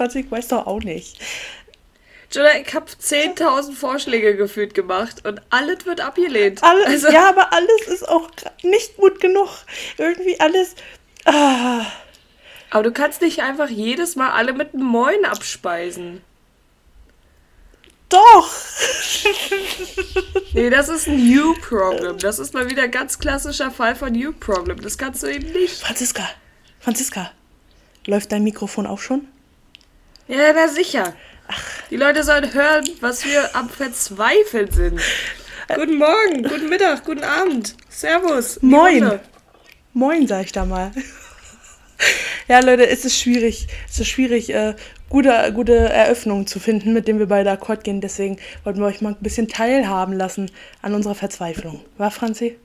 Ich weiß doch auch nicht. Jonah, ich habe 10.000 Vorschläge gefühlt gemacht und alles wird abgelehnt. Alles, also, ja, aber alles ist auch nicht gut genug. Irgendwie alles. Ah. Aber du kannst nicht einfach jedes Mal alle mit einem Moin abspeisen. Doch! nee, das ist ein You-Problem. Das ist mal wieder ein ganz klassischer Fall von You-Problem. Das kannst du eben nicht. Franziska, Franziska, läuft dein Mikrofon auch schon? Ja, na sicher. Die Leute sollen hören, was wir am Verzweifeln sind. Guten Morgen, guten Mittag, guten Abend. Servus. Moin. Moin, sag ich da mal. Ja, Leute, es ist schwierig. Es ist schwierig, äh, gute, gute Eröffnungen zu finden, mit denen wir beide Akkord gehen. Deswegen wollten wir euch mal ein bisschen teilhaben lassen an unserer Verzweiflung. War, Franzi?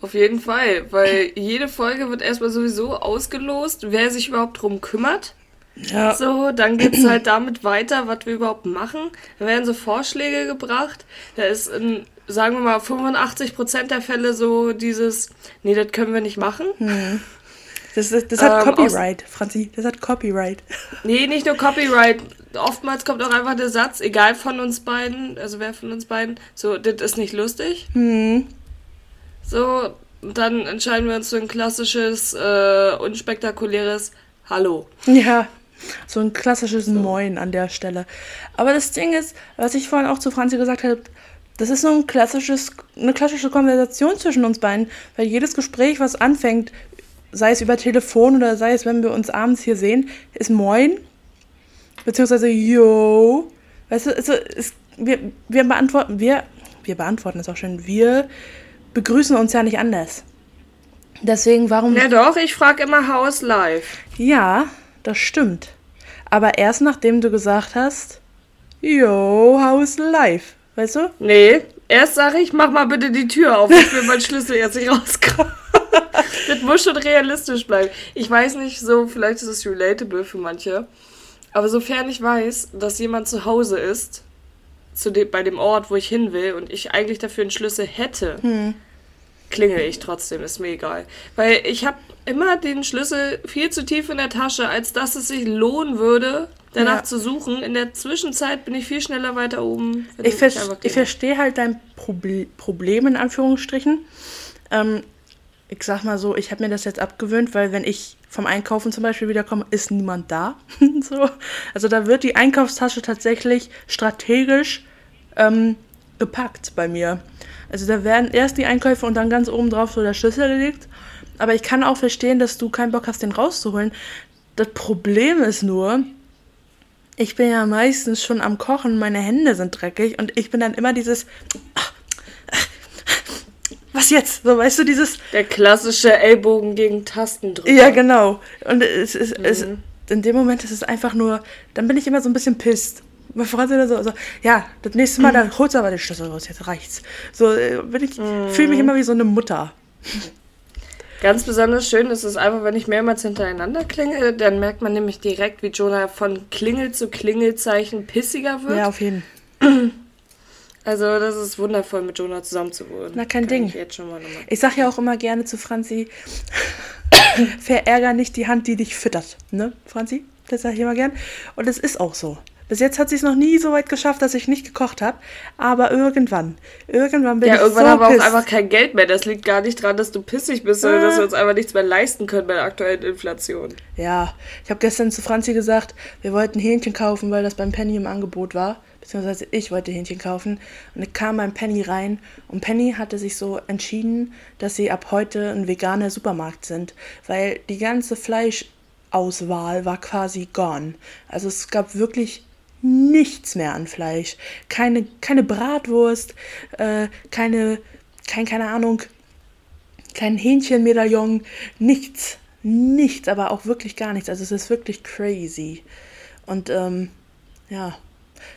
Auf jeden Fall, weil jede Folge wird erstmal sowieso ausgelost, wer sich überhaupt drum kümmert. Ja. So, dann geht es halt damit weiter, was wir überhaupt machen. Da werden so Vorschläge gebracht. Da ist in, sagen wir mal, 85% der Fälle so dieses, nee, das können wir nicht machen. Hm. Das, das, das hat ähm, Copyright, Franzi. Das hat Copyright. Nee, nicht nur Copyright. Oftmals kommt auch einfach der Satz, egal von uns beiden, also wer von uns beiden, so, das ist nicht lustig. Hm. So, dann entscheiden wir uns für ein klassisches, äh, unspektakuläres Hallo. Ja, so ein klassisches so. Moin an der Stelle. Aber das Ding ist, was ich vorhin auch zu Franzi gesagt habe, das ist so ein klassisches, eine klassische Konversation zwischen uns beiden, weil jedes Gespräch, was anfängt sei es über Telefon oder sei es, wenn wir uns abends hier sehen, ist Moin. Beziehungsweise Yo. Weißt du, also es, wir, wir beantworten, wir, wir beantworten es auch schon, wir begrüßen uns ja nicht anders. Deswegen, warum. Ja, doch, ich frage immer House Live. Ja, das stimmt. Aber erst nachdem du gesagt hast, Yo, House Live. Weißt du? Nee, erst sage ich, mach mal bitte die Tür auf. Ich will meinen Schlüssel jetzt nicht rauskramen. das muss schon realistisch bleiben. Ich weiß nicht, so, vielleicht ist es relatable für manche. Aber sofern ich weiß, dass jemand zu Hause ist, zu de bei dem Ort, wo ich hin will, und ich eigentlich dafür einen Schlüssel hätte, hm. klingel ich trotzdem, ist mir egal. Weil ich habe immer den Schlüssel viel zu tief in der Tasche, als dass es sich lohnen würde, danach ja. zu suchen. In der Zwischenzeit bin ich viel schneller weiter oben. Ich, ver ich verstehe halt dein Proble Problem in Anführungsstrichen. Ähm, ich sag mal so, ich habe mir das jetzt abgewöhnt, weil wenn ich vom Einkaufen zum Beispiel wiederkomme, ist niemand da. so. Also da wird die Einkaufstasche tatsächlich strategisch ähm, gepackt bei mir. Also da werden erst die Einkäufe und dann ganz oben drauf so der Schlüssel gelegt. Aber ich kann auch verstehen, dass du keinen Bock hast, den rauszuholen. Das Problem ist nur, ich bin ja meistens schon am Kochen, meine Hände sind dreckig und ich bin dann immer dieses, was jetzt? So, weißt du, dieses. Der klassische Ellbogen gegen Tastendrücken. Ja, genau. Und es ist, mhm. es, in dem Moment ist es einfach nur, dann bin ich immer so ein bisschen pisst. Meine Freundin so, so, ja, das nächste Mal, mhm. dann holst du aber den Schlüssel raus, jetzt reicht's. So, äh, bin ich, mhm. fühle mich immer wie so eine Mutter. Ganz besonders schön ist es einfach, wenn ich mehrmals hintereinander klingel, dann merkt man nämlich direkt, wie Jonah von Klingel zu Klingelzeichen pissiger wird. Ja, auf jeden Fall. Also, das ist wundervoll, mit Jonah zusammen zu wohnen. Na, kein Kann Ding. Ich, jetzt schon mal ich sag ja auch immer gerne zu Franzi, verärger nicht die Hand, die dich füttert. Ne, Franzi? Das sag ich immer gern. Und es ist auch so. Bis jetzt hat sie es noch nie so weit geschafft, dass ich nicht gekocht habe. Aber irgendwann, irgendwann bin ja, ich irgendwann so haben wir auch einfach kein Geld mehr. Das liegt gar nicht daran, dass du pissig bist, sondern äh. dass wir uns einfach nichts mehr leisten können bei der aktuellen Inflation. Ja, ich habe gestern zu Franzi gesagt, wir wollten Hähnchen kaufen, weil das beim Penny im Angebot war beziehungsweise ich wollte Hähnchen kaufen und ich kam beim Penny rein und Penny hatte sich so entschieden, dass sie ab heute ein veganer Supermarkt sind, weil die ganze Fleischauswahl war quasi gone. Also es gab wirklich nichts mehr an Fleisch. Keine, keine Bratwurst, äh, keine, kein, keine Ahnung, kein Hähnchenmedaillon, nichts. Nichts, aber auch wirklich gar nichts. Also es ist wirklich crazy. Und ähm, ja,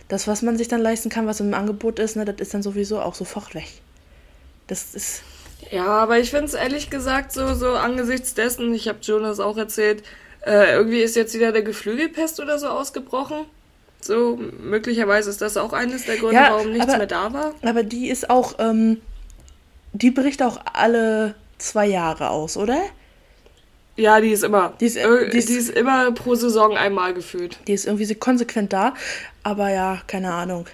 das, was man sich dann leisten kann, was im Angebot ist, ne, das ist dann sowieso auch sofort weg. Das ist. Ja, aber ich finde es ehrlich gesagt so, so angesichts dessen, ich habe Jonas auch erzählt, äh, irgendwie ist jetzt wieder der Geflügelpest oder so ausgebrochen. So, möglicherweise ist das auch eines der Gründe, ja, warum nichts aber, mehr da war. Aber die ist auch, ähm, die bricht auch alle zwei Jahre aus, oder? Ja, die ist immer. Die ist- Äh, die ist- die ist immer pro Saison einmal gefühlt. Die ist irgendwie konsequent da. Aber ja, keine Ahnung.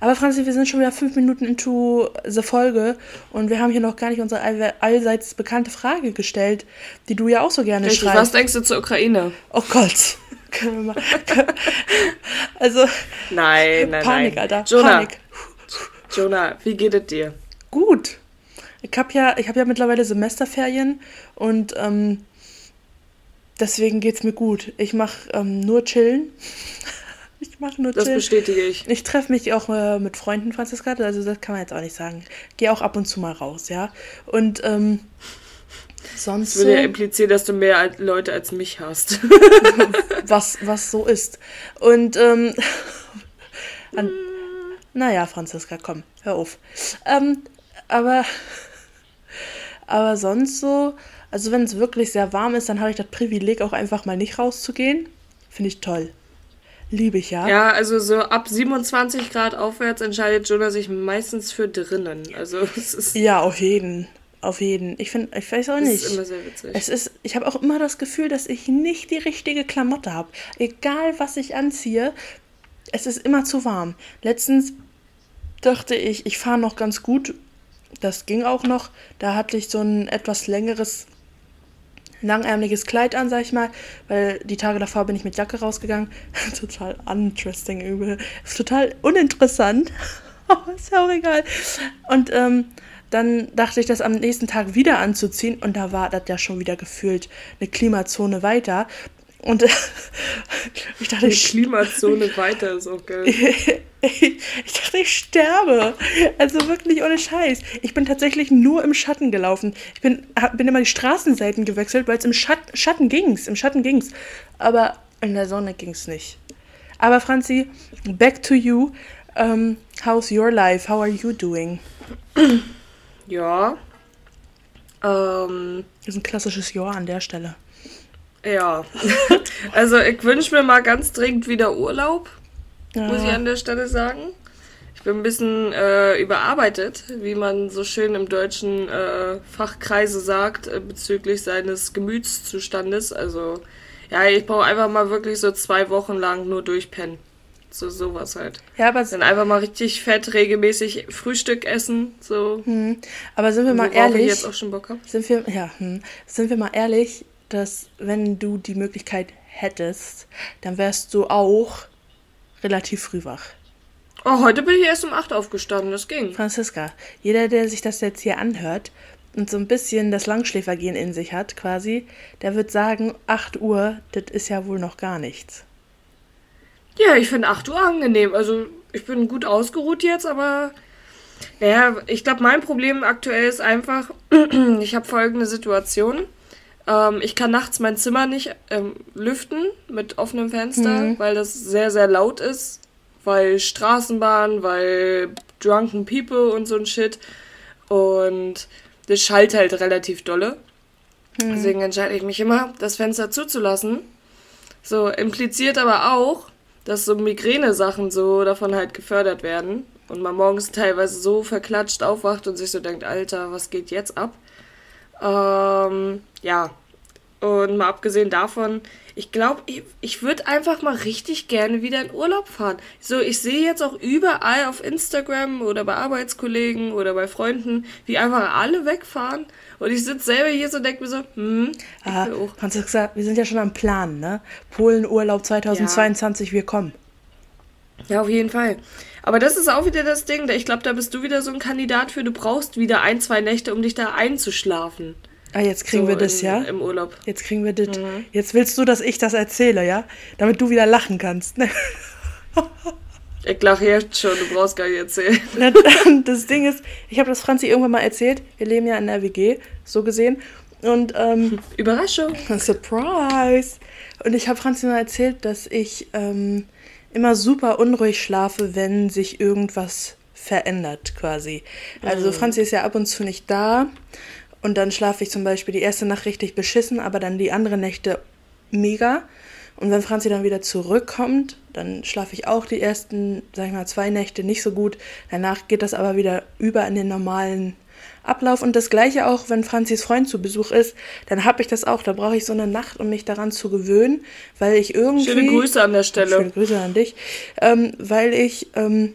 Aber Franzi, wir sind schon wieder fünf Minuten into the Folge und wir haben hier noch gar nicht unsere all allseits bekannte Frage gestellt, die du ja auch so gerne Richtig, was schreibst. denkst du zur Ukraine? Oh Gott. Können wir mal. also, Nein, nein, Panik, nein. Alter. Jonah, Panik. Jonah, wie geht es dir? Gut. Ich habe ja, ich hab ja mittlerweile Semesterferien und ähm, deswegen geht's mir gut. Ich mache ähm, nur chillen. Ich mache nur Das chillen. bestätige ich. Ich treffe mich auch äh, mit Freunden, Franziska, also das kann man jetzt auch nicht sagen. Gehe auch ab und zu mal raus, ja. Und ähm, sonst Das würde ja implizieren, dass du mehr Leute als mich hast. was, was so ist. Und ähm, an, naja, Franziska, komm, hör auf. Ähm, aber, aber sonst so, also wenn es wirklich sehr warm ist, dann habe ich das Privileg, auch einfach mal nicht rauszugehen. Finde ich toll. Liebe ich ja. Ja, also so ab 27 Grad aufwärts entscheidet Jonah sich meistens für drinnen. Also es ist, Ja, auf jeden. Auf jeden. Ich finde, ich weiß auch nicht. ist immer sehr witzig. Es ist, ich habe auch immer das Gefühl, dass ich nicht die richtige Klamotte habe. Egal, was ich anziehe, es ist immer zu warm. Letztens dachte ich, ich fahre noch ganz gut. Das ging auch noch. Da hatte ich so ein etwas längeres, langärmeliges Kleid an, sag ich mal, weil die Tage davor bin ich mit Jacke rausgegangen. total uninteresting übel. Total uninteressant. Aber ist ja auch egal. Und ähm, dann dachte ich, das am nächsten Tag wieder anzuziehen und da war das ja schon wieder gefühlt eine Klimazone weiter. Und ich dachte, Die Klimazone weiter ist auch geil. ich dachte, ich sterbe. Also wirklich ohne Scheiß. Ich bin tatsächlich nur im Schatten gelaufen. Ich bin, hab- bin immer die Straßenseiten gewechselt, weil es im Schat Schatten ging's. Im Schatten ging's. Aber in der Sonne ging's nicht. Aber Franzi, back to you. Um, how's your life? How are you doing? Ja. Ähm, Das ist ein klassisches Ja an der Stelle. ja. also ich wünsche mir mal ganz dringend wieder Urlaub, Ja. muss ich an der Stelle sagen. Ich bin ein bisschen äh, überarbeitet, wie man so schön im deutschen äh, Fachkreise sagt, äh, bezüglich seines Gemütszustandes. Also, ja, ich brauche einfach mal wirklich so zwei Wochen lang nur durchpennen. So sowas halt. Ja, aber, Dann einfach mal richtig fett regelmäßig Frühstück essen. So. hm, aber sind wir mal worauf ich ehrlich, jetzt auch schon Bock hab. sind wir, ja, hm, sind wir mal ehrlich, dass wenn du die Möglichkeit hättest, dann wärst du auch relativ früh wach. Oh, heute bin ich erst um 8 aufgestanden, das ging. Franziska, jeder, der sich das jetzt hier anhört und so ein bisschen das Langschläfergehen in sich hat, quasi, der wird sagen, 8 Uhr, das ist ja wohl noch gar nichts. Ja, ich finde 8 Uhr angenehm. Also, ich bin gut ausgeruht jetzt, aber. Naja, ich glaube, mein Problem aktuell ist einfach, ich habe folgende Situation. Ähm, ich kann nachts mein Zimmer nicht ähm, lüften mit offenem Fenster, weil das sehr, sehr laut ist. Weil Straßenbahn, weil Drunken People und so ein Shit. Und das schallt halt relativ dolle. Deswegen entscheide ich mich immer, das Fenster zuzulassen. So, impliziert aber auch, dass so Migräne-Sachen so davon halt gefördert werden. Und man morgens teilweise so verklatscht aufwacht und sich so denkt, Alter, was geht jetzt ab? Ähm, ja. Und mal abgesehen davon, ich glaube, ich, ich würde einfach mal richtig gerne wieder in Urlaub fahren. So, ich sehe jetzt auch überall auf Instagram oder bei Arbeitskollegen oder bei Freunden, wie einfach alle wegfahren. Und ich sitze selber hier so und denke mir so, hm, Ah. Franziska, wir sind ja schon am Plan, ne? Polen-Urlaub 2022, wir kommen. Ja, auf jeden Fall. Aber das ist auch wieder das Ding, ich glaube, da bist du wieder so ein Kandidat für, du brauchst wieder ein, zwei Nächte, um dich da einzuschlafen. Ah, jetzt kriegen so wir das, in, ja? Im Urlaub. Jetzt kriegen wir das. Jetzt willst du, dass ich das erzähle, ja? Damit du wieder lachen kannst. Ne? Ich lache jetzt schon, du brauchst gar nicht erzählen. Das Ding ist, ich habe das Franzi irgendwann mal erzählt. Wir leben ja in der WG, so gesehen. Und ähm, Überraschung. Surprise! Und ich habe Franzi mal erzählt, dass ich ähm, immer super unruhig schlafe, wenn sich irgendwas verändert, quasi. Also Franzi ist ja ab und zu nicht da. Und dann schlafe ich zum Beispiel die erste Nacht richtig beschissen, aber dann die andere Nächte mega. Und wenn Franzi dann wieder zurückkommt, dann schlafe ich auch die ersten, sag ich mal, zwei Nächte nicht so gut. Danach geht das aber wieder über in den normalen Ablauf. Und das gleiche auch, wenn Franzis Freund zu Besuch ist, dann habe ich das auch. Da brauche ich so eine Nacht, um mich daran zu gewöhnen, weil ich irgendwie. Schöne Grüße an der Stelle. Schöne Grüße an dich. Ähm, weil ich ähm,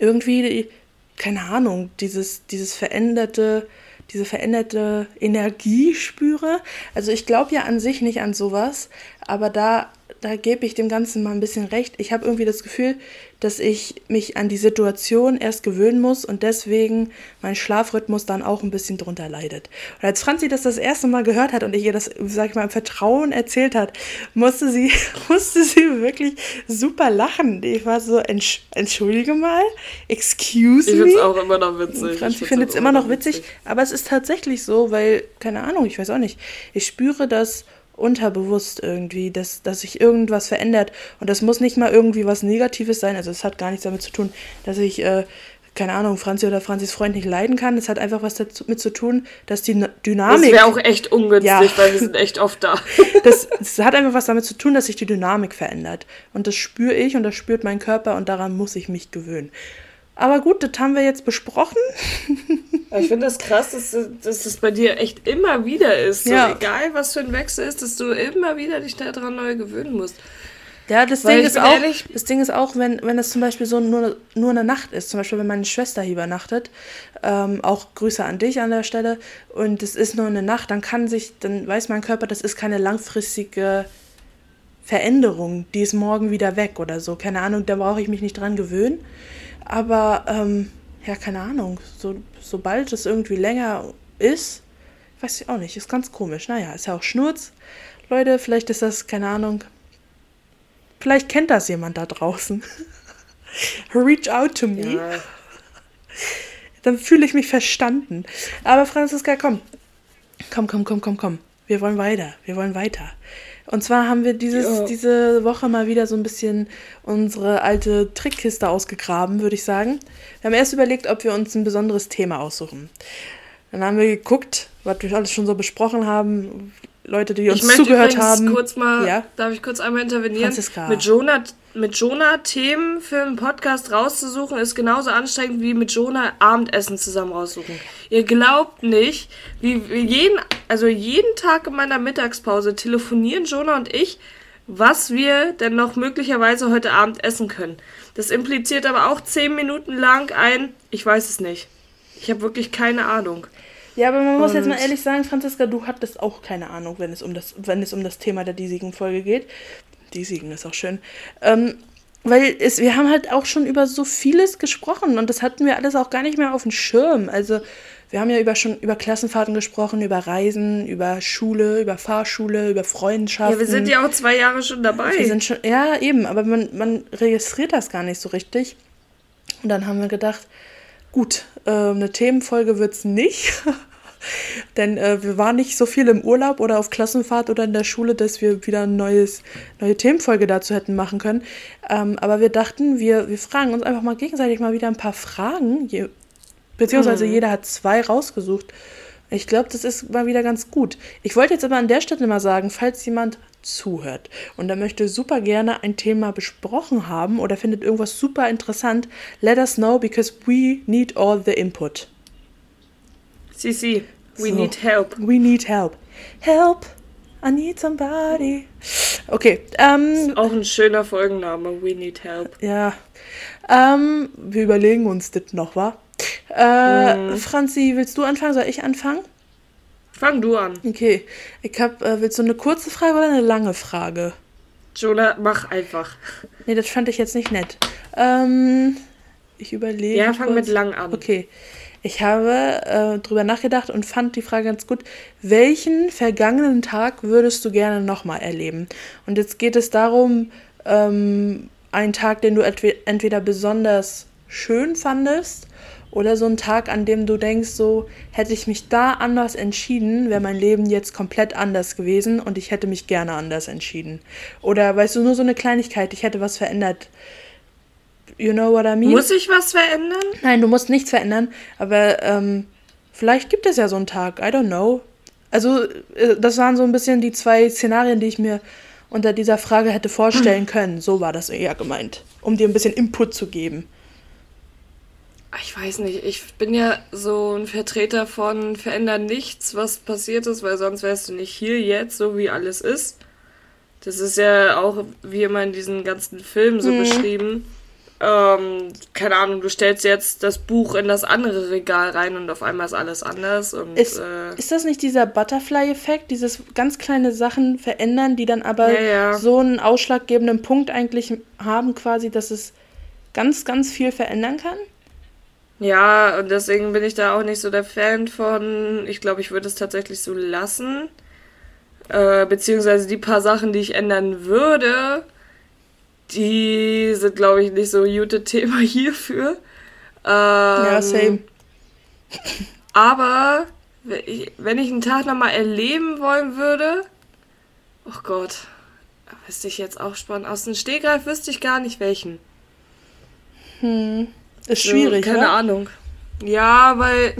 irgendwie, keine Ahnung, dieses, dieses veränderte diese veränderte Energie spüre. Also ich glaube ja an sich nicht an sowas, aber da da gebe ich dem Ganzen mal ein bisschen recht. Ich habe irgendwie das Gefühl, dass ich mich an die Situation erst gewöhnen muss und deswegen mein Schlafrhythmus dann auch ein bisschen drunter leidet. Und als Franzi das das erste Mal gehört hat und ich ihr das, sag ich mal, im Vertrauen erzählt hat, musste sie, musste sie wirklich super lachen. Ich war so, Entsch entschuldige mal, excuse ich me. Ich finde es auch immer noch witzig. Franzi findet es immer noch witzig, witzig, aber es ist tatsächlich so, weil, keine Ahnung, ich weiß auch nicht, ich spüre das unterbewusst irgendwie, dass, dass sich irgendwas verändert. Und das muss nicht mal irgendwie was Negatives sein. Also es hat gar nichts damit zu tun, dass ich, äh, keine Ahnung, Franzi oder Franzis Freund nicht leiden kann. Es hat einfach was damit zu tun, dass die Dynamik. Das wäre auch echt ungünstig, ja. weil wir sind echt oft da. das, das hat einfach was damit zu tun, dass sich die Dynamik verändert. Und das spüre ich und das spürt mein Körper und daran muss ich mich gewöhnen. Aber gut, das haben wir jetzt besprochen. Ich finde das krass, dass, dass das bei dir echt immer wieder ist. So, ja. Egal, was für ein Wechsel ist, dass du immer wieder dich daran neu gewöhnen musst. Ja, das Ding, ist auch, das Ding ist auch, wenn, wenn das zum Beispiel so nur, nur eine Nacht ist, zum Beispiel wenn meine Schwester hier übernachtet, ähm, auch Grüße an dich an der Stelle, und es ist nur eine Nacht, dann kann sich, dann weiß mein Körper, das ist keine langfristige Veränderung, die ist morgen wieder weg oder so. Keine Ahnung, da brauche ich mich nicht dran gewöhnen. Aber ähm, ja, keine Ahnung, so, sobald es irgendwie länger ist, weiß ich auch nicht, ist ganz komisch. Naja, ist ja auch Schnurz. Leute, vielleicht ist das, keine Ahnung, vielleicht kennt das jemand da draußen. Reach out to me. Ja. Dann fühle ich mich verstanden. Aber Franziska, komm. Komm, komm, komm, komm, komm. Wir wollen weiter. Wir wollen weiter. Und zwar haben wir dieses, ja. diese Woche mal wieder so ein bisschen unsere alte Trickkiste ausgegraben, würde ich sagen. Wir haben erst überlegt, ob wir uns ein besonderes Thema aussuchen. Dann haben wir geguckt, was wir alles schon so besprochen haben, Leute, die uns ich zugehört haben. Kurz mal, ja? Darf ich kurz einmal intervenieren? Franziska. Mit Jonah, mit Jonah Themen für einen Podcast rauszusuchen, ist genauso anstrengend wie mit Jonah Abendessen zusammen raussuchen. Ihr glaubt nicht, wie jeden, also jeden Tag in meiner Mittagspause telefonieren Jonah und ich, was wir denn noch möglicherweise heute Abend essen können. Das impliziert aber auch zehn Minuten lang ein, ich weiß es nicht. Ich habe wirklich keine Ahnung. Ja, aber man und muss jetzt mal ehrlich sagen, Franziska, du hattest auch keine Ahnung, wenn es um das, wenn es um das Thema der diesigen Folge geht. Diesigen ist auch schön. Ähm, weil es, wir haben halt auch schon über so vieles gesprochen und das hatten wir alles auch gar nicht mehr auf dem Schirm. Also wir haben ja über, schon über Klassenfahrten gesprochen, über Reisen, über Schule, über Fahrschule, über Freundschaften. Ja, wir sind ja auch zwei Jahre schon dabei. Wir sind schon, ja, eben, aber man, man registriert das gar nicht so richtig. Und dann haben wir gedacht, gut, äh, eine Themenfolge wird es nicht. Denn äh, wir waren nicht so viel im Urlaub oder auf Klassenfahrt oder in der Schule, dass wir wieder eine neues, neue Themenfolge dazu hätten machen können. Ähm, aber wir dachten, wir, wir fragen uns einfach mal gegenseitig mal wieder ein paar Fragen. Je, beziehungsweise mhm. jeder hat zwei rausgesucht. Ich glaube, das ist mal wieder ganz gut. Ich wollte jetzt aber an der Stelle mal sagen, falls jemand zuhört und er möchte super gerne ein Thema besprochen haben oder findet irgendwas super interessant, let us know because we need all the input. Sisi, we so, need help. We need help. Help! I need somebody. Okay. Ähm, auch ein schöner Folgenname. We need help. Ja. Ähm, wir überlegen uns das noch, wa? Äh, mhm. Franzi, willst du anfangen? Soll ich anfangen? Fang du an. Okay. Ich hab, äh, willst du eine kurze Frage oder eine lange Frage? Jonah, mach einfach. Nee, das fand ich jetzt nicht nett. Ähm, ich überlege. Ja, fang kurz. mit lang an. Okay. Ich habe äh, drüber nachgedacht und fand die Frage ganz gut. Welchen vergangenen Tag würdest du gerne nochmal erleben? Und jetzt geht es darum, ähm, einen Tag, den du entweder besonders schön fandest oder so einen Tag, an dem du denkst, so hätte ich mich da anders entschieden, wäre mein Leben jetzt komplett anders gewesen und ich hätte mich gerne anders entschieden. Oder weißt du, nur so eine Kleinigkeit, ich hätte was verändert. You know what I mean? Muss ich was verändern? Nein, du musst nichts verändern, aber ähm, vielleicht gibt es ja so einen Tag, I don't know. Also, äh, das waren so ein bisschen die zwei Szenarien, die ich mir unter dieser Frage hätte vorstellen können. So war das eher gemeint, um dir ein bisschen Input zu geben. Ich weiß nicht, ich bin ja so ein Vertreter von verändern nichts, was passiert ist, weil sonst wärst du nicht hier jetzt, so wie alles ist. Das ist ja auch wie immer in diesen ganzen Filmen so mhm. beschrieben. Ähm, keine Ahnung, du stellst jetzt das Buch in das andere Regal rein und auf einmal ist alles anders. Und, ist, äh, ist das nicht dieser Butterfly-Effekt, dieses ganz kleine Sachen verändern, die dann aber ja, ja. so einen ausschlaggebenden Punkt eigentlich haben, quasi, dass es ganz, ganz viel verändern kann? Ja, und deswegen bin ich da auch nicht so der Fan von. Ich glaube, ich würde es tatsächlich so lassen. Äh, beziehungsweise die paar Sachen, die ich ändern würde, die sind, glaube ich, nicht so ein gutes Thema hierfür. Ähm, ja, same. aber wenn ich einen Tag nochmal erleben wollen würde, oh Gott, wüsste ich jetzt auch spannend. Aus dem Stegreif wüsste ich gar nicht welchen. Hm. Ist schwierig, so, Keine oder? Ahnung. Ja, weil.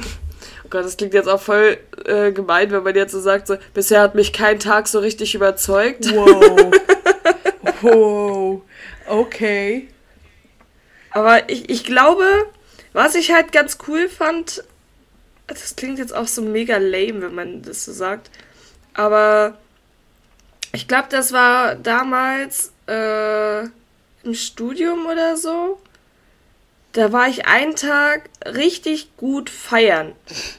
Oh Gott, das klingt jetzt auch voll äh, gemein, wenn man jetzt so sagt, so, bisher hat mich kein Tag so richtig überzeugt. Wow. wow. Okay. Aber ich, ich glaube, was ich halt ganz cool fand, das klingt jetzt auch so mega lame, wenn man das so sagt, aber ich glaube, das war damals äh, im Studium oder so da war ich einen Tag richtig gut feiern.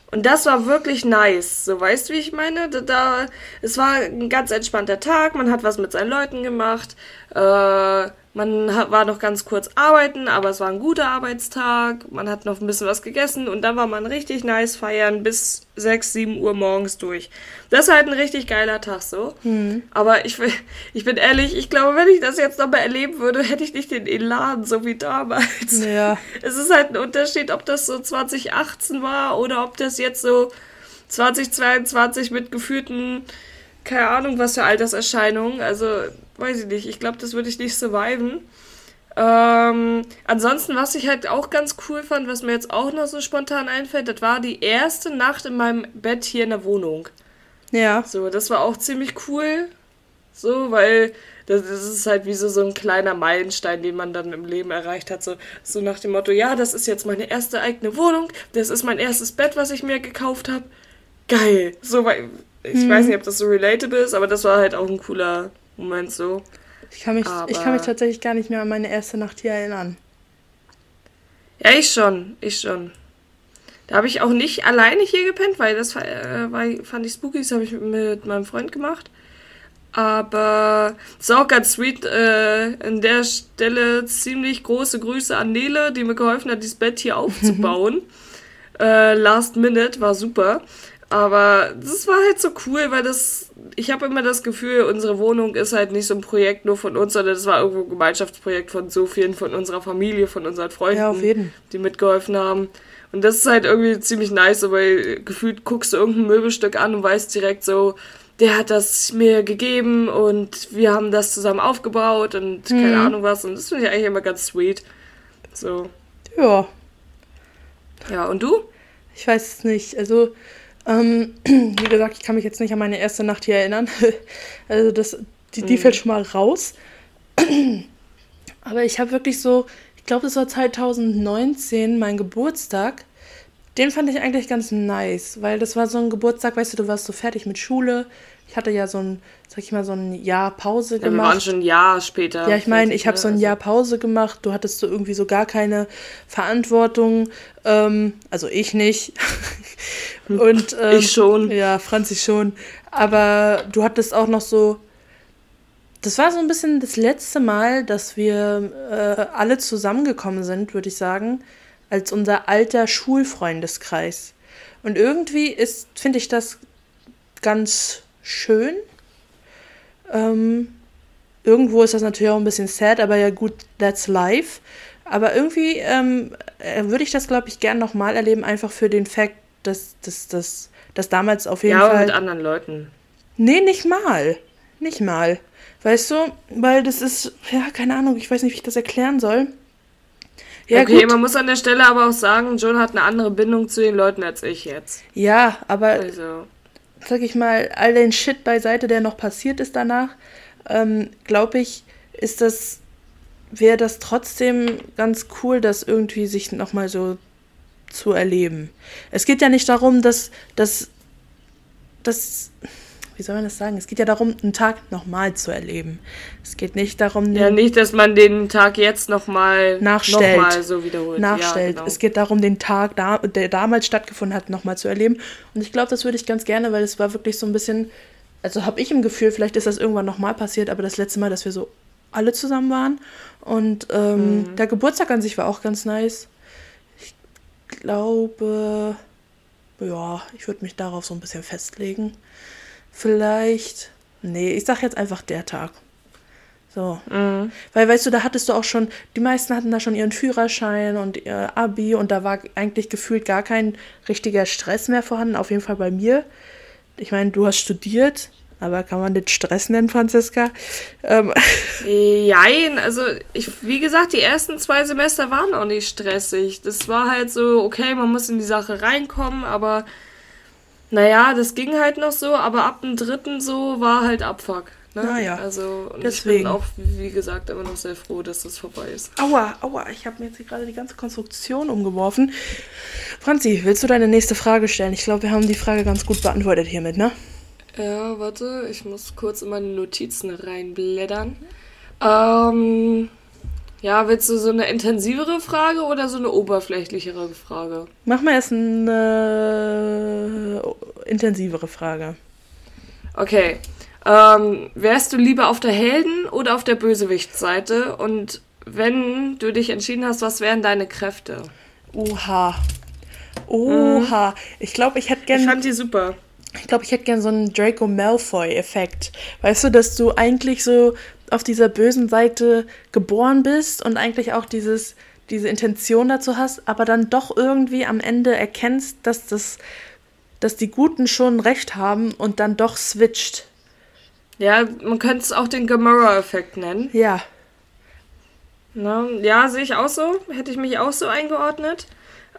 Und das war wirklich nice. So, weißt du, wie ich meine? Da, da, es war ein ganz entspannter Tag, man hat was mit seinen Leuten gemacht. Äh, man war noch ganz kurz arbeiten, aber es war ein guter Arbeitstag. Man hat noch ein bisschen was gegessen und dann war man richtig nice feiern bis 6, 7 Uhr morgens durch. Das ist halt ein richtig geiler Tag so. Mhm. Aber ich, ich bin ehrlich, ich glaube, wenn ich das jetzt nochmal erleben würde, hätte ich nicht den Elan, so wie damals. Ja. Es ist halt ein Unterschied, ob das so 2018 war oder ob das jetzt so 2022 mit geführten, keine Ahnung, was für Alterserscheinungen. Also weiß ich nicht. Ich glaube, das würde ich nicht surviven. Ähm, ansonsten, was ich halt auch ganz cool fand, was mir jetzt auch noch so spontan einfällt, das war die erste Nacht in meinem Bett hier in der Wohnung. Ja. So, das war auch ziemlich cool. So, weil das, ist halt wie so, so ein kleiner Meilenstein, den man dann im Leben erreicht hat. So, so nach dem Motto, ja, das ist jetzt meine erste eigene Wohnung, das ist mein erstes Bett, was ich mir gekauft habe. Geil. So, weil ich hm. weiß nicht, ob das so relatable ist, aber das war halt auch ein cooler Moment so. Ich kann mich, Aber ich kann mich tatsächlich gar nicht mehr an meine erste Nacht hier erinnern. Ja, ich schon, ich schon. Da habe ich auch nicht alleine hier gepennt, weil das äh, war, fand ich spooky, das habe ich mit meinem Freund gemacht. Aber ist auch ganz sweet. Äh, an der Stelle ziemlich große Grüße an Nele, die mir geholfen hat, dieses Bett hier aufzubauen. äh, last Minute war super. Aber das war halt so cool, weil das, ich habe immer das Gefühl, unsere Wohnung ist halt nicht so ein Projekt nur von uns, sondern das war irgendwo ein Gemeinschaftsprojekt von so vielen, von unserer Familie, von unseren Freunden, ja, auf jeden. die mitgeholfen haben. Und das ist halt irgendwie ziemlich nice, weil gefühlt guckst du irgendein Möbelstück an und weißt direkt so, der hat das mir gegeben und wir haben das zusammen aufgebaut und mhm. keine Ahnung was. Und das finde ich eigentlich immer ganz sweet. So. Ja. Ja, und du? Ich weiß es nicht. Also, ähm, wie gesagt, ich kann mich jetzt nicht an meine erste Nacht hier erinnern. also das, die, die mhm. fällt schon mal raus. Aber ich habe wirklich so, ich glaube, das war 2019, mein Geburtstag. Den fand ich eigentlich ganz nice, weil das war so ein Geburtstag, weißt du, du warst so fertig mit Schule. Ich hatte ja so ein, sag ich mal, so ein Jahr Pause ja, gemacht. Wir waren schon ein Jahr später. Ja, ich meine, ich habe so ein Jahr Pause gemacht. Du hattest so irgendwie so gar keine Verantwortung. Ähm, also ich nicht. Und, ähm, ich schon. Ja, Franzi schon. Aber du hattest auch noch so. Das war so ein bisschen das letzte Mal, dass wir äh, alle zusammengekommen sind, würde ich sagen, als unser alter Schulfreundeskreis. Und irgendwie ist, finde ich das ganz schön. Ähm, irgendwo ist das natürlich auch ein bisschen sad, aber ja gut, that's life. Aber irgendwie ähm, äh, würde ich das, glaube ich, gern nochmal erleben, einfach für den Fakt, dass das dass, dass damals auf jeden ja, Fall. Ja, mit anderen Leuten. Nee, nicht mal. Nicht mal. Weißt du, weil das ist, ja, keine Ahnung, ich weiß nicht, wie ich das erklären soll. Ja, okay, gut. man muss an der Stelle aber auch sagen, John hat eine andere Bindung zu den Leuten als ich jetzt. Ja, aber also sag ich mal, all den Shit beiseite, der noch passiert ist danach, ähm, glaube ich, ist das, wäre das trotzdem ganz cool, dass irgendwie sich nochmal so zu erleben. Es geht ja nicht darum, dass, dass, dass wie soll man das sagen? Es geht ja darum, einen Tag nochmal zu erleben. Es geht nicht darum, ja nicht, dass man den Tag jetzt nochmal nachstellt, noch mal so wiederholt. Nachstellt. Ja, genau. Es geht darum, den Tag, der damals stattgefunden hat, nochmal zu erleben. Und ich glaube, das würde ich ganz gerne, weil es war wirklich so ein bisschen, also habe ich im Gefühl, vielleicht ist das irgendwann nochmal passiert, aber das letzte Mal, dass wir so alle zusammen waren. Und ähm, mhm. der Geburtstag an sich war auch ganz nice. Ich glaube, ja, ich würde mich darauf so ein bisschen festlegen. Vielleicht. Nee, ich sag jetzt einfach der Tag. So. Mhm. Weil, weißt du, da hattest du auch schon, die meisten hatten da schon ihren Führerschein und ihr Abi und da war eigentlich gefühlt gar kein richtiger Stress mehr vorhanden, auf jeden Fall bei mir. Ich meine, du hast studiert, aber kann man das Stress nennen, Franziska? Ähm. Jein, also ich, wie gesagt, die ersten zwei Semester waren auch nicht stressig. Das war halt so, okay, man muss in die Sache reinkommen, aber naja, das ging halt noch so, aber ab dem dritten so war halt Abfuck. Ne? Naja, also und deswegen. ich bin auch, wie gesagt, immer noch sehr froh, dass das vorbei ist. Aua, aua, ich habe mir jetzt gerade die ganze Konstruktion umgeworfen. Franzi, willst du deine nächste Frage stellen? Ich glaube, wir haben die Frage ganz gut beantwortet hiermit, ne? Ja, warte, ich muss kurz in meine Notizen reinblättern. Ähm, ja, willst du so eine intensivere Frage oder so eine oberflächlichere Frage? Mach mal erst eine intensivere Frage. Okay. Ähm, wärst du lieber auf der Helden- oder auf der Bösewichtsseite? Und wenn du dich entschieden hast, was wären deine Kräfte? Oha. Oha. Mhm. Ich glaube, ich hätte gerne. Ich fand die super. Ich glaube, ich hätte gerne so einen Draco Malfoy-Effekt. Weißt du, dass du eigentlich so auf dieser bösen Seite geboren bist und eigentlich auch dieses, diese Intention dazu hast, aber dann doch irgendwie am Ende erkennst, dass das, dass die Guten schon recht haben und dann doch switcht. Ja, man könnte es auch den Gamora-Effekt nennen. Ja. Na, ja, sehe ich auch so. Hätte ich mich auch so eingeordnet.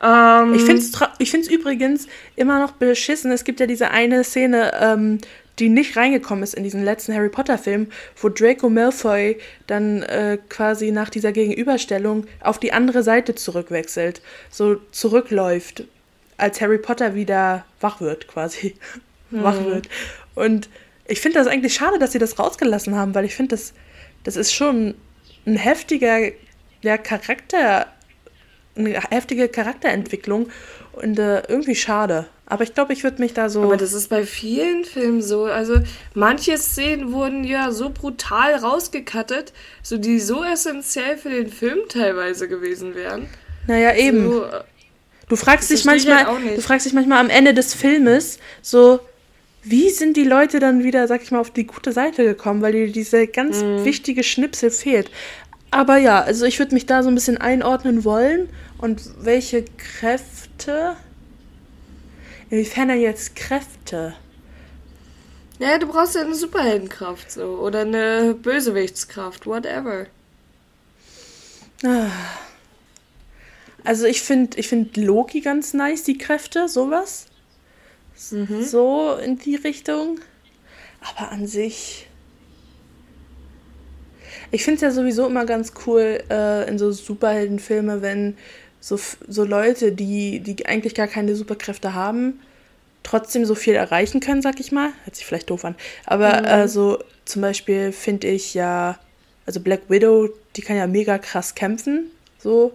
Ähm, ich finde es ich find's übrigens immer noch beschissen. Es gibt ja diese eine Szene, ähm, die nicht reingekommen ist in diesen letzten Harry Potter-Film, wo Draco Malfoy dann äh, quasi nach dieser Gegenüberstellung auf die andere Seite zurückwechselt, so zurückläuft, als Harry Potter wieder wach wird, quasi. Mhm. wach wird. Und ich finde das eigentlich schade, dass sie das rausgelassen haben, weil ich finde, das, das ist schon ein heftiger ja, Charakter, eine heftige Charakterentwicklung und äh, irgendwie schade. Aber ich glaube, ich würde mich da so. Aber das ist bei vielen Filmen so. Also manche Szenen wurden ja so brutal rausgekattet, so die so essentiell für den Film teilweise gewesen wären. Naja, eben. So, du fragst dich manchmal, halt du fragst dich manchmal am Ende des Filmes so, wie sind die Leute dann wieder, sag ich mal, auf die gute Seite gekommen, weil dir diese ganz mhm. wichtige Schnipsel fehlt. Aber ja, also ich würde mich da so ein bisschen einordnen wollen und welche Kräfte Inwiefern denn jetzt Kräfte? Ja, du brauchst ja eine Superheldenkraft so oder eine Bösewichtskraft, whatever. Ah. Also ich finde ich find Loki ganz nice, die Kräfte, sowas. Mhm. So in die Richtung. Aber an sich. Ich finde es ja sowieso immer ganz cool äh, in so Superheldenfilme, wenn so, so Leute, die, die eigentlich gar keine Superkräfte haben, trotzdem so viel erreichen können, sag ich mal. Hört sich vielleicht doof an. Aber mhm. also zum Beispiel finde ich ja, also Black Widow, die kann ja mega krass kämpfen. So.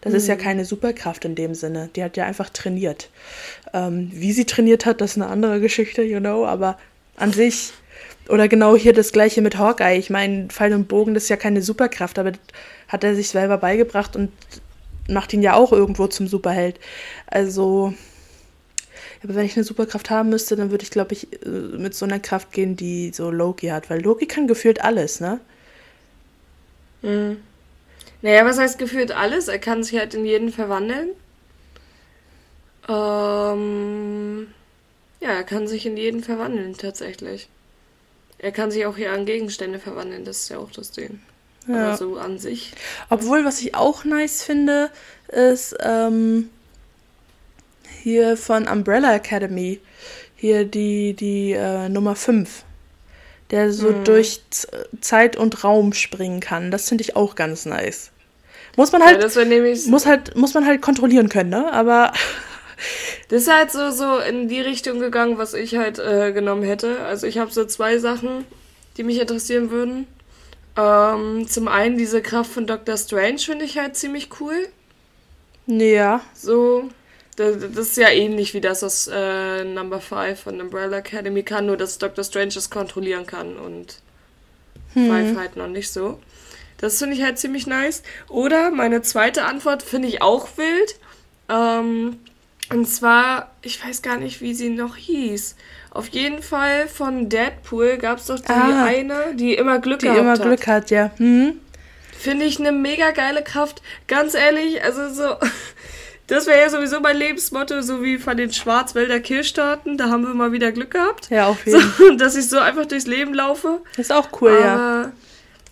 Das mhm. ist ja mhm. keine Superkraft in dem Sinne. Die hat ja einfach trainiert. Ähm, wie sie trainiert hat, das ist eine andere Geschichte, you know, aber an sich. Oder genau hier das gleiche mit Hawkeye. Ich meine, Pfeil und Bogen, das ist ja keine Superkraft, aber das hat er sich selber beigebracht und macht ihn ja auch irgendwo zum Superheld. Also, aber wenn ich eine Superkraft haben müsste, dann würde ich, glaube ich, äh, mit so einer Kraft gehen, die so Loki hat. Weil Loki kann gefühlt alles, ne? Mhm. Naja, was heißt gefühlt alles? Er kann sich halt in jeden verwandeln. Ähm, ja, er kann sich in jeden verwandeln, tatsächlich. Er kann sich auch hier an Gegenstände verwandeln, das ist ja auch das Ding. Ja. Aber so an sich. Obwohl, was ich auch nice finde, ist ähm, hier von Umbrella Academy, hier die, die äh, Nummer 5, der so mhm. durch Zeit und Raum springen kann. Das finde ich auch ganz nice. Muss man halt, ja, muss halt, muss man halt kontrollieren können, ne? Aber. Das ist halt so, so in die Richtung gegangen, was ich halt äh, genommen hätte. Also ich habe so zwei Sachen, die mich interessieren würden. Ähm, zum einen diese Kraft von Dr. Strange finde ich halt ziemlich cool. Ja. So, das, ist ja ähnlich wie das aus äh, Number 5 von Umbrella Academy kann, nur dass Dr. Strange es kontrollieren kann und hm. Five halt noch nicht so. Das finde ich halt ziemlich nice. Oder meine zweite Antwort finde ich auch wild. Ähm, und zwar, ich weiß gar nicht, wie sie noch hieß. Auf jeden Fall von Deadpool gab es doch die ah, eine, die immer Glück die immer hat. Glück hat, ja. Mhm. Finde ich eine mega geile Kraft. Ganz ehrlich, also so. Das wäre ja sowieso mein Lebensmotto, so wie von den Schwarzwälder Kirchstaaten. Da haben wir mal wieder Glück gehabt. Ja, auf jeden Fall. So, dass ich so einfach durchs Leben laufe. ist auch cool, Aber, ja.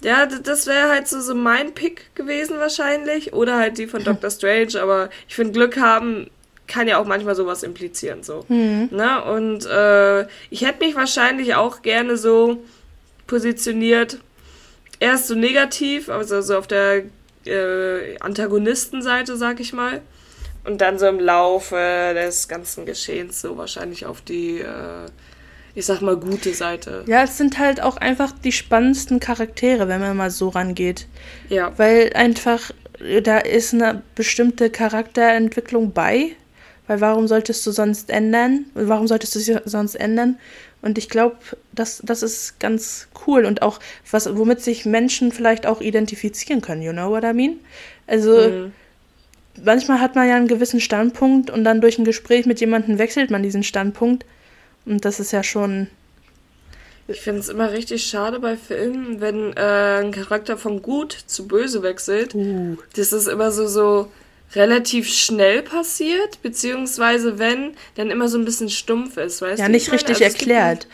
Ja, das wäre halt so, so mein Pick gewesen wahrscheinlich. Oder halt die von Doctor Strange. Aber ich finde, Glück haben kann ja auch manchmal sowas implizieren. So. Mhm. Ne? Und äh, ich hätte mich wahrscheinlich auch gerne so positioniert, erst so negativ, also so auf der äh, Antagonistenseite, sag ich mal. Und dann so im Laufe des ganzen Geschehens so wahrscheinlich auf die, äh, ich sag mal, gute Seite. Ja, es sind halt auch einfach die spannendsten Charaktere, wenn man mal so rangeht. Ja. Weil einfach, da ist eine bestimmte Charakterentwicklung bei, weil warum solltest du sonst ändern? Warum solltest du sie sonst ändern? Und ich glaube, das, das ist ganz cool und auch was, womit sich Menschen vielleicht auch identifizieren können, you know what I mean? Also mhm. manchmal hat man ja einen gewissen Standpunkt und dann durch ein Gespräch mit jemandem wechselt man diesen Standpunkt. Und das ist ja schon. Ich finde es immer richtig schade bei Filmen, wenn äh, ein Charakter von gut zu böse wechselt. Uh. Das ist immer so, so relativ schnell passiert, beziehungsweise wenn, dann immer so ein bisschen stumpf ist, weißt ja, du? Ja, nicht richtig also erklärt.